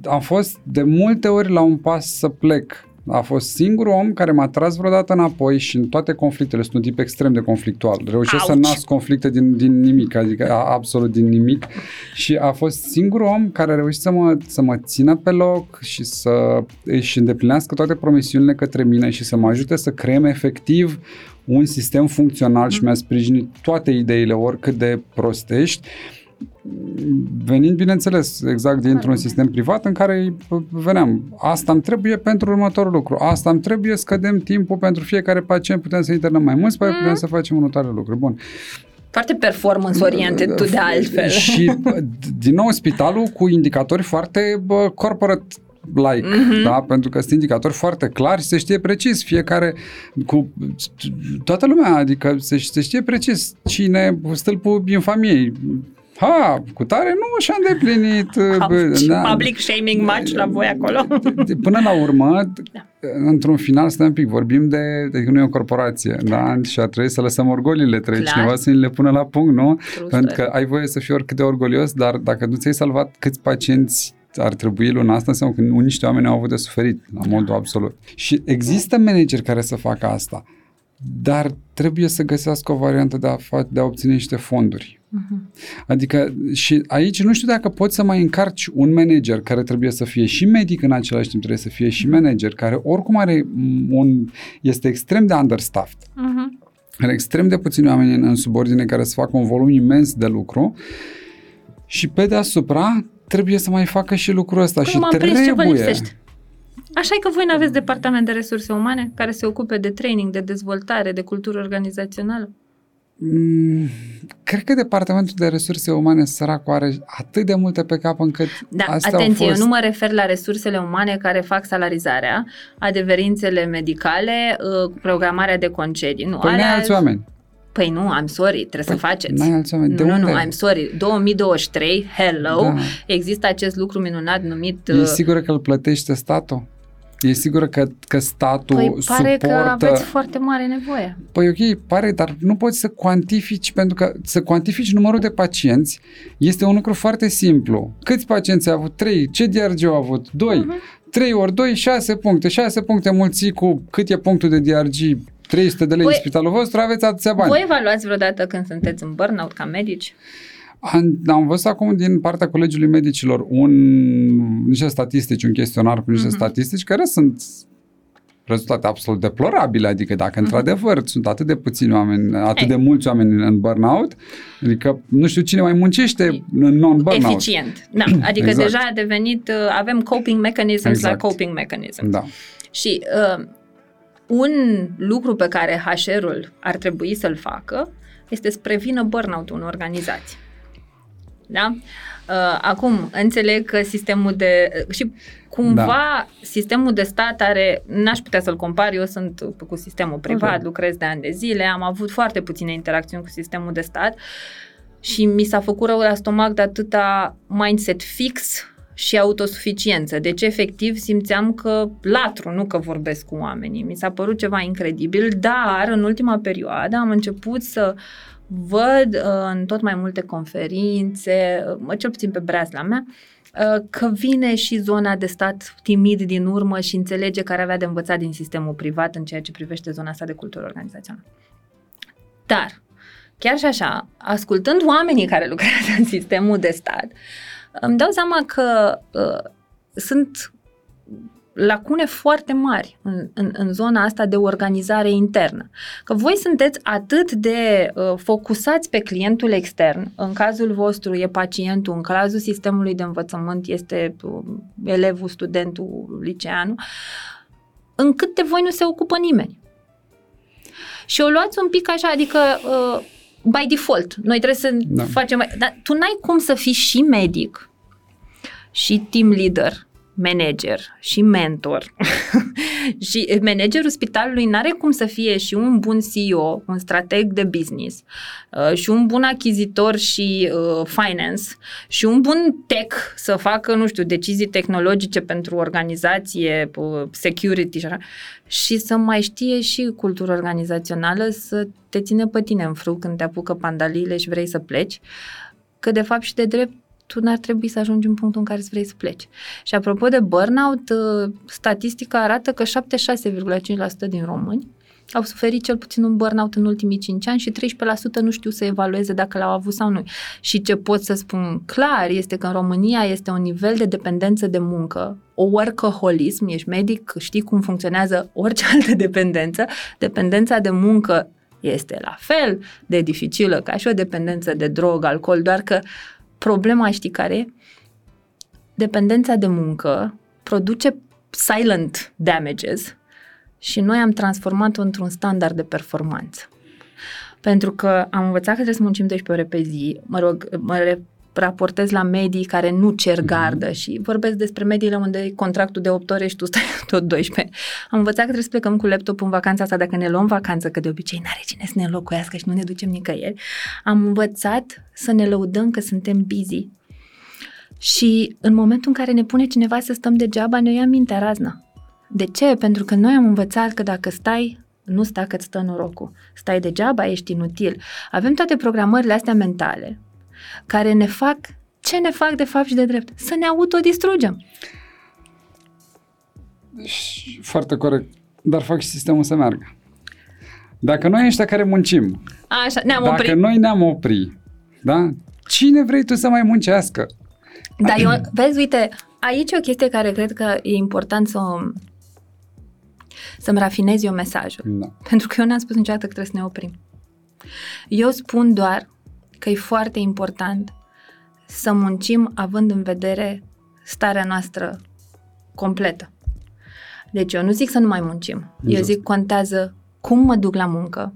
am fost de multe ori la un pas să plec a fost singurul om care m-a tras vreodată înapoi și în toate conflictele, sunt un tip extrem de conflictual. Reușesc Ouch. să nasc conflicte din, din nimic, adică absolut din nimic. Și a fost singurul om care a reușit să mă, să mă țină pe loc și să își îndeplinească toate promisiunile către mine și să mă ajute să creăm efectiv un sistem funcțional mm. și mi-a sprijinit toate ideile, oricât de prostești. Uh, venind, bineînțeles, exact dintr-un sistem privat în care veneam, asta îmi trebuie pentru următorul lucru, asta îmi trebuie, scădem timpul pentru fiecare pacient, putem să internăm mai mulți, mm. putem să facem următoarele lucruri. Bun. Foarte performance-oriented tu de altfel. Și, din nou, spitalul cu indicatori foarte corporate like, mm-hmm. da? pentru că sunt indicatori foarte clari și se știe precis fiecare cu toată lumea, adică se, se știe precis cine stâlpul infamiei, ha, cu tare nu și-a îndeplinit. da. Public shaming much la voi acolo. Până la urmă, da. într-un final, stai un pic, vorbim de, de că nu e o corporație, da? Și a trebuit să lăsăm orgolile, trebuie Clar. cineva să le pună la punct, nu? True Pentru că ai voie să fii oricât de orgolios, dar dacă nu ți-ai salvat câți pacienți ar trebui luna asta, înseamnă că niște oameni au avut de suferit, la modul da. absolut. Și există manageri care să facă asta, dar trebuie să găsească o variantă de a, fa- de a obține niște fonduri. Uh-huh. Adică și aici nu știu dacă poți să mai încarci un manager care trebuie să fie și medic în același timp, trebuie să fie și mhm. manager, care oricum are un, este extrem de understaffed. Uh-huh. Are extrem de puțini oameni în, în subordine care să facă un volum imens de lucru și pe deasupra trebuie să mai facă și lucrul ăsta Cum și trebuie. Așa e că voi nu aveți departament de resurse umane care se ocupe de training, de dezvoltare, de cultură organizațională? Mm, cred că departamentul de resurse umane săracul are atât de multe pe cap încât Da, atenție, fost... eu nu mă refer la resursele umane care fac salarizarea, adeverințele medicale, uh, programarea de concedii. Nu, păi alea... alți oameni. Păi nu, I'm sorry, trebuie păi, să faceți. N-ai alți oameni. De nu, unde? nu, I'm sorry. 2023, hello, da. există acest lucru minunat numit... E uh, sigură că îl plătește statul? E sigură că, că statul păi pare suportă... că aveți foarte mare nevoie. Păi ok, pare, dar nu poți să cuantifici, pentru că să cuantifici numărul de pacienți este un lucru foarte simplu. Câți pacienți ai avut? 3. Ce DRG au avut? 2. Uh-huh. 3 ori 2, 6 puncte. 6 puncte mulți cu cât e punctul de DRG 300 de lei voi, în spitalul vostru, aveți atâția bani. Voi evaluați vreodată când sunteți în burnout ca medici? Am, am văzut acum din partea Colegiului Medicilor un, niște statistici, un chestionar cu niște uh-huh. statistici care sunt rezultate absolut deplorabile, adică dacă uh-huh. într-adevăr sunt atât de puțini oameni, atât hey. de mulți oameni în burnout, adică nu știu cine mai muncește în non-burnout. Eficient, da, adică exact. deja a devenit, uh, avem coping mechanisms exact. la coping mechanisms. Da. Și uh, un lucru pe care HR-ul ar trebui să-l facă este să prevină burnout-ul în organizație. Da? Uh, acum, înțeleg că sistemul de... și cumva da. sistemul de stat are... N-aș putea să-l compar, eu sunt cu sistemul privat, okay. lucrez de ani de zile, am avut foarte puține interacțiuni cu sistemul de stat și mi s-a făcut rău la stomac de atâta mindset fix și autosuficiență. Deci, efectiv, simțeam că latru, nu că vorbesc cu oamenii. Mi s-a părut ceva incredibil, dar în ultima perioadă am început să văd uh, în tot mai multe conferințe, uh, cel puțin pe breazla mea, uh, că vine și zona de stat timid din urmă și înțelege care avea de învățat din sistemul privat în ceea ce privește zona asta de cultură organizațională. Dar, chiar și așa, ascultând oamenii care lucrează în sistemul de stat, îmi dau seama că uh, sunt lacune foarte mari în, în, în zona asta de organizare internă. Că voi sunteți atât de uh, focusați pe clientul extern, în cazul vostru e pacientul, în cazul sistemului de învățământ este uh, elevul, studentul, liceanul, încât de voi nu se ocupă nimeni. Și o luați un pic așa, adică uh, by default, noi trebuie să da. facem... Dar tu n-ai cum să fii și medic, și team leader, manager și mentor. Și managerul spitalului nu are cum să fie și un bun CEO, un strateg de business uh, și un bun achizitor și uh, finance și un bun tech să facă, nu știu, decizii tehnologice pentru organizație, uh, security și așa, și să mai știe și cultura organizațională să te ține pe tine în fru când te apucă pandaliile și vrei să pleci, că de fapt și de drept tu n-ar trebui să ajungi în punctul în care îți vrei să pleci. Și apropo de burnout, uh, statistica arată că 76,5% din români au suferit cel puțin un burnout în ultimii 5 ani și 13% nu știu să evalueze dacă l-au avut sau nu. Și ce pot să spun clar este că în România este un nivel de dependență de muncă, o workaholism, ești medic, știi cum funcționează orice altă dependență, dependența de muncă este la fel de dificilă ca și o dependență de drog, alcool, doar că Problema știi care e? Dependența de muncă produce silent damages și noi am transformat-o într-un standard de performanță. Pentru că am învățat că trebuie să muncim 12 ore pe zi, mă rog, mă raportez la medii care nu cer mhm. gardă mm-hmm. și vorbesc despre mediile unde e contractul de 8 ore și tu stai tot 12. Am învățat că trebuie să plecăm cu laptopul în vacanța asta dacă ne luăm vacanță, că de obicei n-are cine să ne înlocuiască și nu ne ducem nicăieri. Am învățat să ne lăudăm că suntem busy. Și în momentul în care ne pune cineva să stăm degeaba, ne ia mintea raznă. De ce? Pentru că noi am învățat că dacă stai nu sta că stă norocul. Stai degeaba, ești inutil. Avem toate programările astea mentale care ne fac ce ne fac de fapt și de drept? Să ne autodistrugem. Foarte corect. Dar fac și sistemul să meargă. Dacă noi ăștia care muncim, Așa, ne-am dacă oprit. noi ne-am oprit, da? Cine vrei tu să mai muncească? Da, eu, vezi, uite, aici e o chestie care cred că e important să să-mi rafinez eu mesajul. Da. Pentru că eu n-am spus niciodată că trebuie să ne oprim. Eu spun doar că e foarte important să muncim având în vedere starea noastră completă. Deci eu nu zic să nu mai muncim. Exact. Eu zic contează cum mă duc la muncă,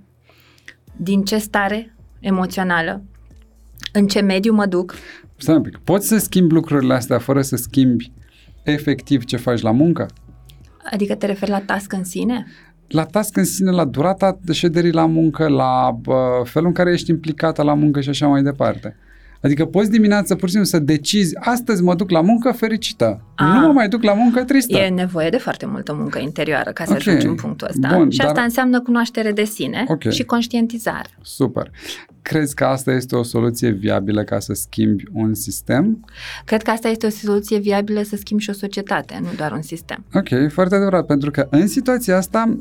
din ce stare emoțională, în ce mediu mă duc. Stai un pic. Poți să schimbi lucrurile astea fără să schimbi efectiv ce faci la muncă? Adică te referi la task în sine? La task în sine, la durata șederii la muncă, la bă, felul în care ești implicată la muncă și așa mai departe. Adică poți dimineața pur și simplu să decizi, astăzi mă duc la muncă fericită, A, nu mă mai duc la muncă tristă. E nevoie de foarte multă muncă interioară ca să okay. ajungi în punctul ăsta. Bun, și asta dar... înseamnă cunoaștere de sine okay. și conștientizare. Super. Crezi că asta este o soluție viabilă ca să schimbi un sistem? Cred că asta este o soluție viabilă să schimbi și o societate, nu doar un sistem. Ok, foarte adevărat, pentru că în situația asta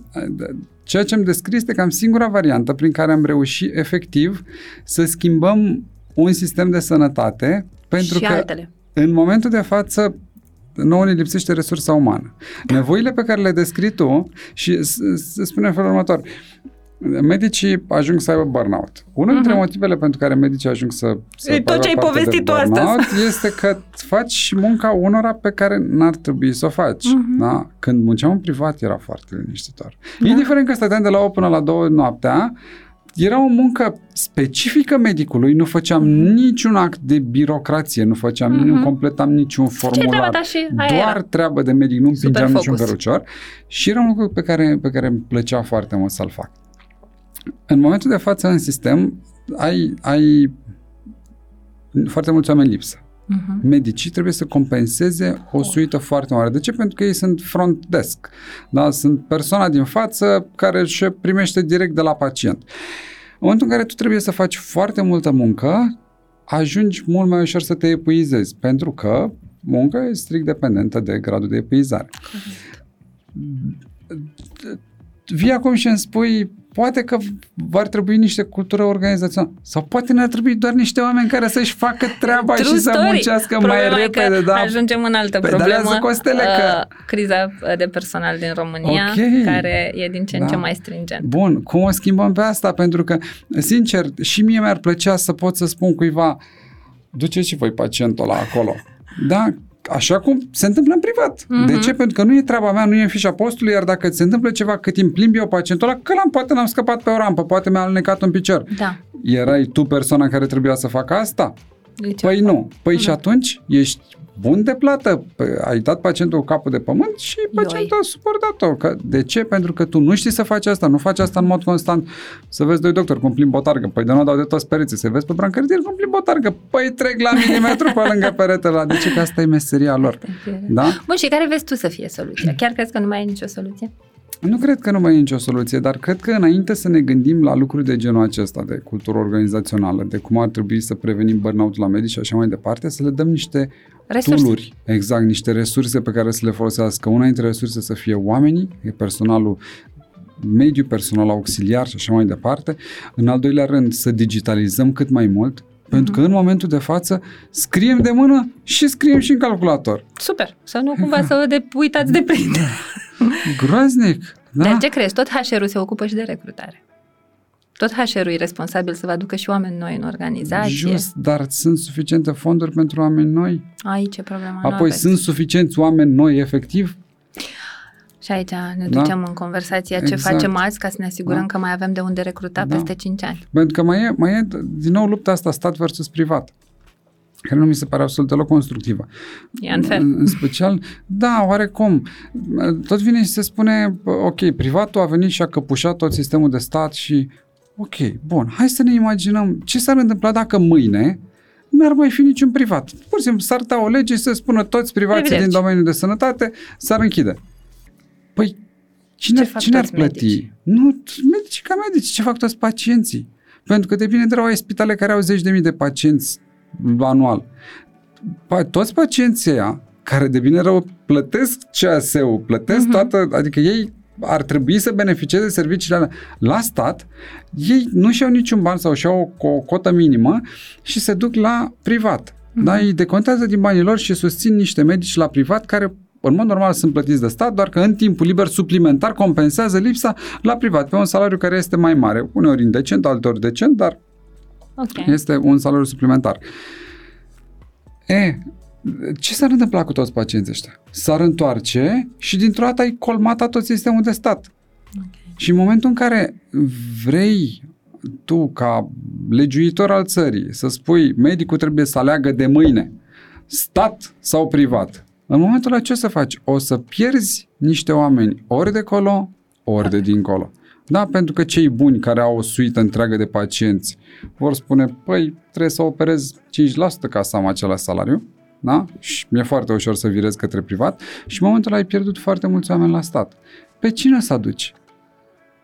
ceea ce am descris este cam singura variantă prin care am reușit efectiv să schimbăm un sistem de sănătate, pentru și că altele. în momentul de față nouă ne lipsește resursa umană. Da. Nevoile pe care le descrii tu și să spunem în felul următor, medicii ajung să aibă burnout. Unul uh-huh. dintre mhm. motivele pentru care medicii ajung să, să e tot ce ai povestit tu astăzi. este că faci munca unora pe care n-ar trebui să o faci. Uh-huh. Da? Când munceam în privat era foarte liniștitor. Da. Indiferent că stăteam de la 8 până la 2 noaptea, era o muncă specifică medicului, nu făceam mm-hmm. niciun act de birocrație, nu făceam, mm-hmm. nu completam niciun formular, treaba și doar era. treabă de medic, nu împingeam niciun cărucior și era un lucru pe care, pe care îmi plăcea foarte mult să-l fac. În momentul de față în sistem ai, ai foarte mulți oameni lipsă. Uh-huh. Medicii trebuie să compenseze o suită foarte mare. De ce? Pentru că ei sunt front desk. Da? Sunt persoana din față care își primește direct de la pacient. În momentul în care tu trebuie să faci foarte multă muncă, ajungi mult mai ușor să te epuizezi, pentru că munca e strict dependentă de gradul de epuizare. Uh-huh. Vii acum și îmi spui, poate că v-ar trebui niște cultură organizațională sau poate ne-ar trebui doar niște oameni care să-și facă treaba True și să story. muncească Problema mai e repede. Că Da? Ajungem în altă Pedalează problemă. costele că... uh, criza de personal din România, Ok. care e din ce în Da. ce mai stringent. Bun, cum o schimbăm pe asta? Pentru că, sincer, și mie mi-ar plăcea să pot să spun cuiva, duceți și voi pacientul ăla acolo. Da? Așa cum se întâmplă în privat. Mhm. De ce? Pentru că nu e treaba mea, nu e în fișa postului, iar dacă se întâmplă ceva cât timp plimbi eu pacientul ăla, că l-am, poate l-am scăpat pe o rampă, poate mi-a alunecat un picior. Da. Erai tu persoana care trebuia să facă asta? Deci, Păi nu. Păi Nu. și atunci ești bun de plată. Păi, ai dat pacientul cu capul de pământ și pacientul a suportat-o. Că, de ce? Pentru că tu nu știi să faci asta, nu faci asta în mod constant. Să vezi doi doctori cum plimb botargă. Păi de nu dau de toți pereții. Să vezi pe brancărdier cum plimb botargă. Păi trec la milimetru pe lângă peretele ăla. De ce? Că asta e meseria lor. Da? Bun, și care vezi tu să fie soluția? Chiar crezi că nu mai e nicio soluție? Nu cred că nu mai e nicio soluție, dar cred că înainte să ne gândim la lucruri de genul acesta, de cultură organizațională, de cum ar trebui să prevenim burnout la medici și așa mai departe, să le dăm niște Resurse. tooluri, exact, niște resurse pe care să le folosească. Una dintre resurse să fie oamenii, e personalul mediu, personal auxiliar și așa mai departe. În al doilea rând, să digitalizăm cât mai mult, pentru că în momentul de față scriem de mână și scriem și în calculator. Super. Să nu cumva să vă de, uitați de printer. Groaznic! Da? Dar ce crezi? Tot HR-ul se ocupă și de recrutare. Tot HR-ul e responsabil să vă aducă și oameni noi în organizație. Just, dar sunt suficiente fonduri pentru oameni noi? Aici e problema. nu Apoi aveți. sunt suficienți oameni noi efectiv? Și aici ne Da. ducem în conversația ce Exact. facem azi ca să ne asigurăm Da. că mai avem de unde recruta Da. peste 5 ani. Pentru că mai e, mai e din nou lupta asta stat versus privat care nu mi se pare absolut deloc constructivă. E unfair. În, în special, da, oarecum. Tot vine și se spune, ok, privatul a venit și a căpușat tot sistemul de stat și, ok, bun, hai să ne imaginăm ce s-ar întâmpla dacă mâine n-ar mai fi niciun privat. Pur și simplu s-ar da o lege și să spună toți privații Privilegi. din domeniul de sănătate s-ar închide. Păi, cine, Ce ar- fac cine ar toți plăti? medicii? Nu, medici ca medici, ce fac toți pacienții? Pentru că de bine de rău ai spitale care au zeci de mii de pacienți anual. Pa, toți pacienții ăia, care de bine rău plătesc CAS-ul, plătesc Mhm. toată, adică ei ar trebui să beneficieze de serviciile alea la stat, ei nu și-au niciun ban sau și-au o, o cotă minimă și se duc la privat. Mhm. Da, ei decontează din banii lor și susțin niște medici la privat care în mod normal sunt plătiți de stat, doar că în timpul liber suplimentar compensează lipsa la privat pe un salariu care este mai mare, uneori indecent, alteori decent, dar Ok. este un salariu suplimentar. E, ce s-ar întâmpla cu toți pacienții ăștia? S-ar întoarce și dintr-o dată ai colmatat tot sistemul de stat. Și în momentul în care vrei tu, ca legiuitor al țării, să spui medicul trebuie să aleagă de mâine stat sau privat, în momentul ăla ce o să faci? O să pierzi niște oameni ori de colo, ori de dincolo. Da, pentru că cei buni care au o suită întreagă de pacienți vor spune, păi, trebuie să operez 5% ca să am același salariu, da? Și mi-e foarte ușor să virez către privat și în momentul ăla ai pierdut foarte mulți oameni la stat. Pe cine să aduci?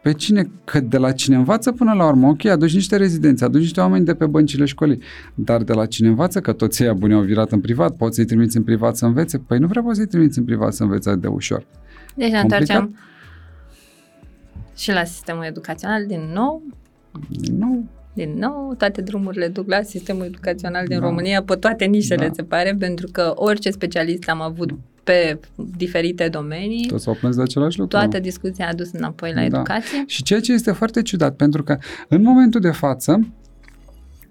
Pe cine? Că de la cine învață până la urmă, ok, aduci niște rezidenți, aduci niște oameni de pe băncile școlii, dar de la cine învață că toți ei buni au virat în privat, poți să-i trimiți în privat să învețe? Păi nu vreau să-i trimiți în privat să învețe de ușor. Deci ne Complicat? întoarcem și la sistemul educațional din nou. Nu, Din nou, toate drumurile duc la sistemul educațional din Da. România, pe toate nișele, Da. se pare, pentru că orice specialist am avut pe diferite domenii, toți s-au plâns de același lucru. toată discuția a dus înapoi la Da. educație. Și ceea ce este foarte ciudat, pentru că în momentul de față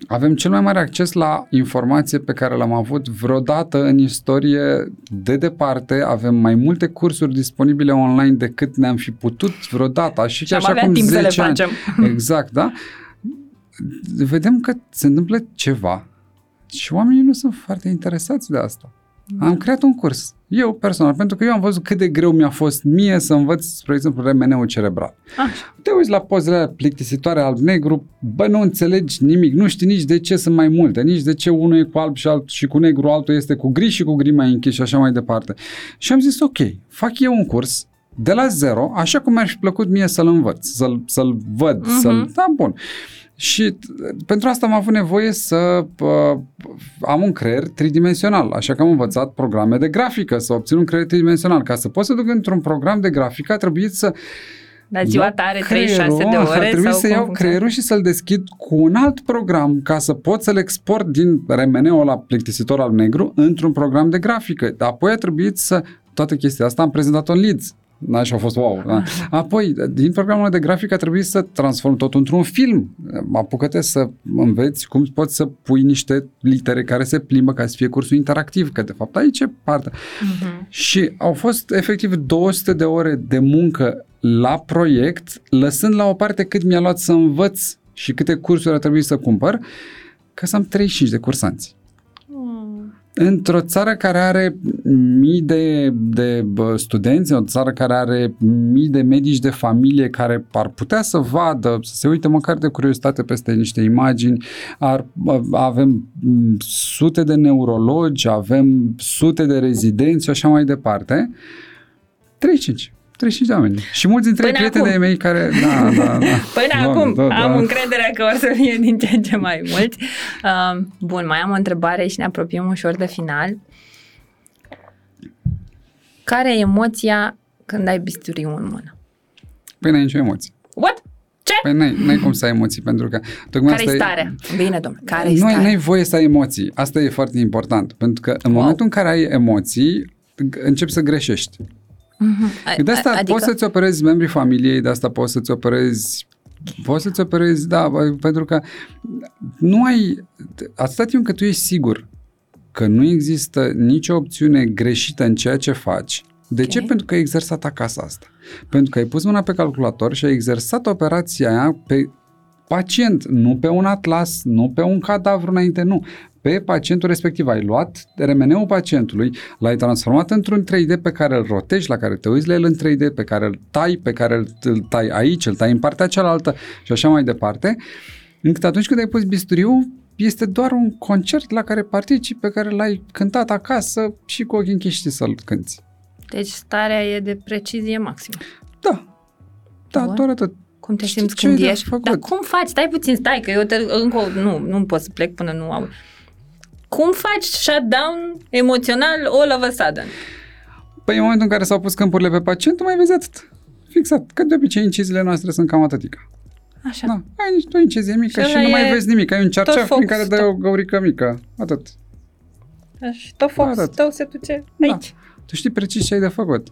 avem cel mai mare acces la informație pe care l-am avut vreodată în istorie de departe. Avem mai multe cursuri disponibile online decât ne-am fi putut vreodată. Și, Și am așa avea cum timp să le 10 ani. facem. Exact, da? Vedem că se întâmplă ceva și oamenii nu sunt foarte interesați de asta. Am creat un curs, eu personal, pentru că eu am văzut cât de greu mi-a fost mie să învăț, spre exemplu, remeneul cerebral. Așa. Te uiți la pozele alea plictisitoare alb-negru, bă, nu înțelegi nimic, nu știi nici de ce sunt mai multe, nici de ce unul e cu alb și, alt, și cu negru, altul este cu gri și cu gri mai închis și așa mai departe. Și am zis, ok, fac eu un curs de la zero, așa cum mi-ar fi plăcut mie să-l învăț, să-l, să-l văd, Mhm. să-l... Da, bun. Și t- pentru asta am avut nevoie să uh, am un creier tridimensional, așa că am învățat programe de grafică, să obțin un creier tridimensional. Ca să pot să duc într-un program de grafică, a trebuit să La ziua ta are 36 de ore? Ar trebui sau să iau creierul și să-l deschid cu un alt program ca să pot să-l export din remeneul la plictisitor al negru într-un program de grafică. Apoi a trebuit să... Toată chestia asta am prezentat-o în Leeds da, și a fost wow. Da. Apoi, din programul de grafică a trebuit să transform totul într-un film. Apucă-te să înveți cum poți să pui niște litere care se plimbă ca să fie cursul interactiv, că de fapt aici e partea. Uh-huh. Și au fost efectiv 200 de ore de muncă la proiect, lăsând la o parte cât mi-a luat să învăț și câte cursuri a trebuit să cumpăr, că să am 35 de cursanți într-o țară care are mii de, de studenți, o țară care are mii de medici de familie care ar putea să vadă, să se uite măcar de curiozitate peste niște imagini, ar, avem sute de neurologi, avem sute de rezidenți și așa mai departe. 35. 35 de oameni. Și mulți dintre Până prietenii acum. mei care... Da, da, da. Până da, acum da, da. am încrederea că o să fie din ce în ce mai mulți. Uh, bun, mai am o întrebare și ne apropiem ușor de final. Care e emoția când ai bisturiu în mână? Păi n-ai nicio emoție. What? Ce? Păi n-ai, n-ai cum să ai emoții, pentru că... Care e starea? Bine, domnule, care e starea? Nu ai voie să ai emoții. Asta e foarte important, pentru că în wow. momentul în care ai emoții, începi să greșești. Uh-huh. De asta adică... poți să-ți operezi membrii familiei, de asta poți să-ți operezi poți să-ți operezi, da, pentru că nu ai, atâta timp că tu ești sigur că nu există nicio opțiune greșită în ceea ce faci, de okay. ce? Pentru că ai exersat acasă asta. Pentru că ai pus mâna pe calculator și ai exersat operația aia pe pacient, nu pe un atlas, nu pe un cadavru înainte, nu pe pacientul respectiv. Ai luat remeneul pacientului, l-ai transformat într-un 3D pe care îl rotești, la care te uiți la el în 3D, pe care îl tai, pe care îl tai aici, îl tai în partea cealaltă și așa mai departe, încât atunci când ai pus bisturiu, este doar un concert la care participi, pe care l-ai cântat acasă și cu ochii închiși să-l cânti. Deci starea e de precizie maximă. Da. Da, Bun. doar atât. Cum te simți când ești? Dar cum faci? Stai puțin, stai, că eu te, încă nu, nu pot să plec până nu am cum faci shutdown emoțional all of a sudden? Păi în momentul în care s-au pus câmpurile pe pacient, mai vezi atât. Fixat. Că de obicei inciziile noastre sunt cam atâtica. Așa. Da. Ai niște o incizie mică și, și nu mai vezi nimic. Ai un cerceaf prin care dai o găurică mică. Atât. Și tot focus tău se duce da. aici. Da. Tu știi precis ce ai de făcut.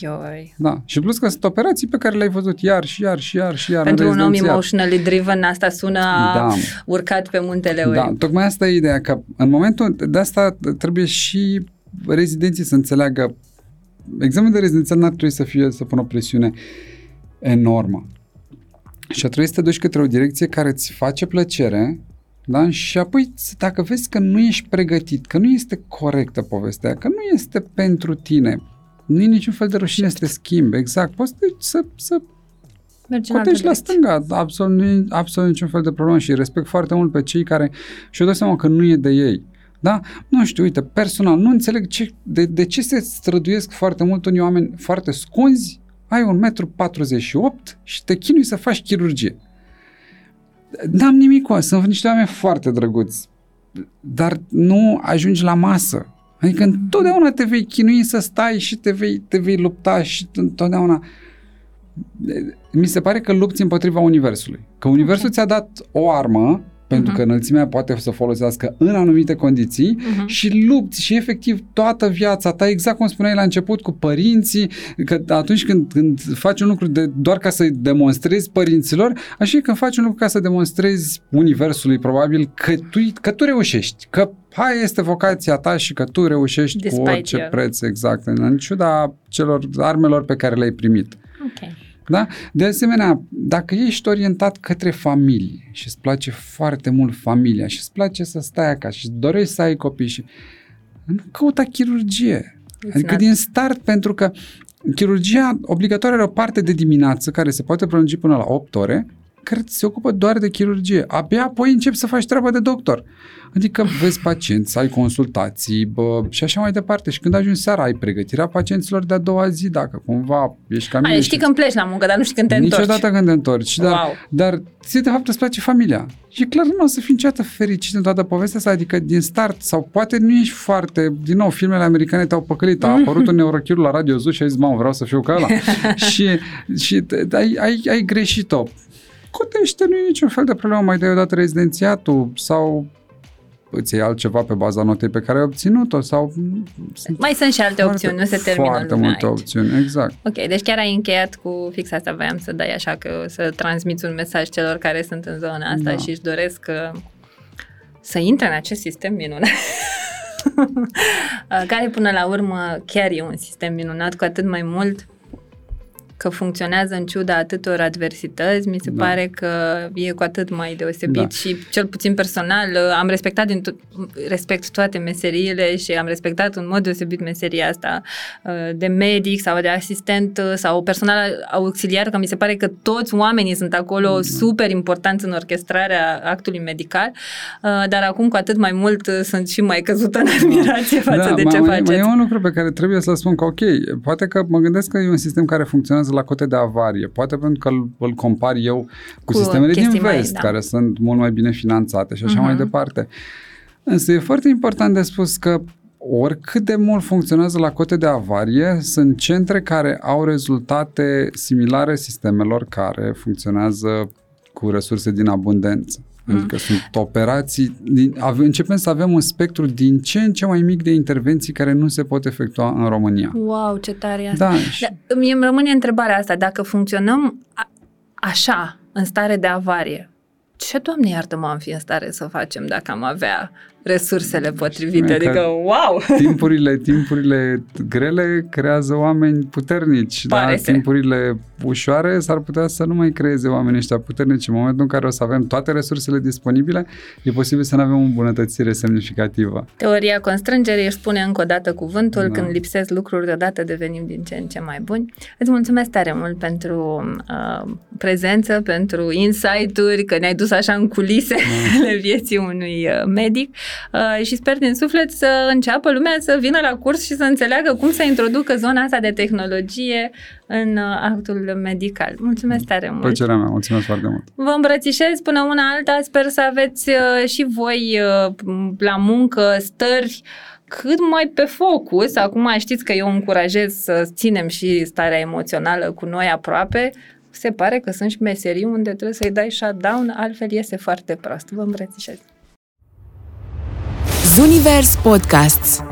Ioi. Da. Și plus că sunt operații pe care le-ai văzut iar și iar și iar și iar. Pentru un om emotionally driven, asta sună da. urcat pe muntele Oi. Da, tocmai asta e ideea, că în momentul de asta trebuie și rezidenții să înțeleagă examenul de rezidențiat n-ar trebui să fie, să pună o presiune enormă. Și a trebui să te duci către o direcție care îți face plăcere da? Și apoi, dacă vezi că nu ești pregătit, că nu este corectă povestea, că nu este pentru tine, nu e niciun fel de rușine să te schimbi, exact. Poți să, să Mergi cotești la stânga, absolut, absolut niciun fel de problemă și respect foarte mult pe cei care și-o dau seama că nu e de ei. Da? Nu știu, uite, personal, nu înțeleg ce, de, de ce se străduiesc foarte mult unii oameni foarte scunzi, ai un metru 48 și te chinui să faci chirurgie. N-am nimic cu asta, sunt niște oameni foarte drăguți, dar nu ajungi la masă. Adică întotdeauna te vei chinui să stai și te vei, te vei lupta și întotdeauna... Mi se pare că lupți împotriva Universului. Că Universul okay. ți-a dat o armă pentru uh-huh. că înălțimea poate să folosească în anumite condiții uh-huh. și lupți și efectiv toată viața ta, exact cum spuneai la început cu părinții, că atunci când, când faci un lucru de, doar ca să demonstrezi părinților, așa și când faci un lucru ca să demonstrezi universului probabil că tu, că tu reușești, că hai este vocația ta și că tu reușești Despite cu orice you. preț, exact, în ciuda celor armelor pe care le-ai primit. Okay. Da? De asemenea, dacă ești orientat către familie și îți place foarte mult familia și îți place să stai acasă și dorești să ai copii și nu căuta chirurgie. It's adică not. din start, pentru că chirurgia obligatorie are o parte de dimineață care se poate prelungi până la 8 ore care se ocupă doar de chirurgie. Abia apoi începi să faci treaba de doctor. Adică vezi pacienți, ai consultații bă, și așa mai departe. Și când ajungi seara, ai pregătirea pacienților de a doua zi, dacă cumva ești ca mine. Ai, știi și... când pleci la muncă, dar nu știi când te Niciodată întorci. când te întorci. Dar, Wow. dar ție de fapt îți place familia. Și e clar nu o să fii niciodată fericit în toată povestea asta, adică din start, sau poate nu ești foarte, din nou, filmele americane te-au păcălit, a apărut un neurochirurg la Radio Zoo și ai zis, mamă, vreau să fiu ca ăla. și și te- ai, ai, ai greșit-o. Cotește, nu e niciun fel de problemă, mai dai odată rezidențiatul sau îți iei altceva pe baza notei pe care ai obținut-o sau sunt Mai sunt și alte foarte, opțiuni, nu se termină Foarte lumea multe aici. opțiuni, exact. Ok, deci chiar ai încheiat cu fix asta voiam să dai așa că să transmiți un mesaj celor care sunt în zona asta Da. și își doresc uh, să intre în acest sistem minunat. Uh, care până la urmă chiar e un sistem minunat, cu atât mai mult că funcționează în ciuda atâtor adversități, mi se Da. pare că e cu atât mai deosebit Da. și cel puțin personal uh, am respectat din to- respect toate meseriile și am respectat în mod deosebit meseria asta uh, de medic sau de asistent uh, sau personal auxiliar, că mi se pare că toți oamenii sunt acolo Da. super importanți în orchestrarea actului medical, uh, dar acum cu atât mai mult uh, sunt și mai căzută în admirație față de mai, ce mai, faceți. mai e un lucru pe care trebuie să spun că, ok, poate că mă gândesc că e un sistem care funcționează la cote de avarie, poate pentru că îl, îl compar eu cu, Cu sistemele din chestii mai- vest, da. care sunt mult mai bine finanțate și așa Mhm. mai departe. Însă e foarte important de spus că oricât de mult funcționează la cote de avarie, sunt centre care au rezultate similare sistemelor care funcționează cu resurse din abundență. Mm. Adică sunt operații, din, ave, începem să avem un spectru din ce în ce mai mic de intervenții care nu se pot efectua în România. Wow, ce tare e asta. Da, și, Da, mie îmi rămâne întrebarea asta, dacă funcționăm a- așa, în stare de avarie, ce, Doamne iartă-mă, am fi în stare să facem dacă am avea resursele potrivite? Că- Adică, wow! timpurile, timpurile grele creează oameni puternici, Pare dar să. timpurile ușoare s-ar putea să nu mai creeze oamenii ăștia puternici. În momentul în care o să avem toate resursele disponibile, e posibil să nu avem o îmbunătățire semnificativă. Teoria constrângerii își spune încă o dată cuvântul, Da. când lipsesc lucruri, deodată devenim din ce în ce mai buni. Îți mulțumesc tare mult pentru uh, prezență, pentru insight-uri, că ne-ai dus așa în culisele vieții unui uh, medic uh, și sper din suflet să înceapă lumea să vină la curs și să înțeleagă cum să introducă zona asta de tehnologie în uh, actul medical. Mulțumesc tare mult! Plăcerea mea, mulțumesc foarte mult. Vă îmbrățișez până una alta, sper să aveți uh, și voi uh, la muncă stări cât mai pe focus. Acum știți că eu încurajez să ținem și starea emoțională cu noi aproape. Se pare că sunt și meserii unde trebuie să-i dai shutdown, altfel iese foarte prost. Vă îmbrățișez! Zunivers Podcasts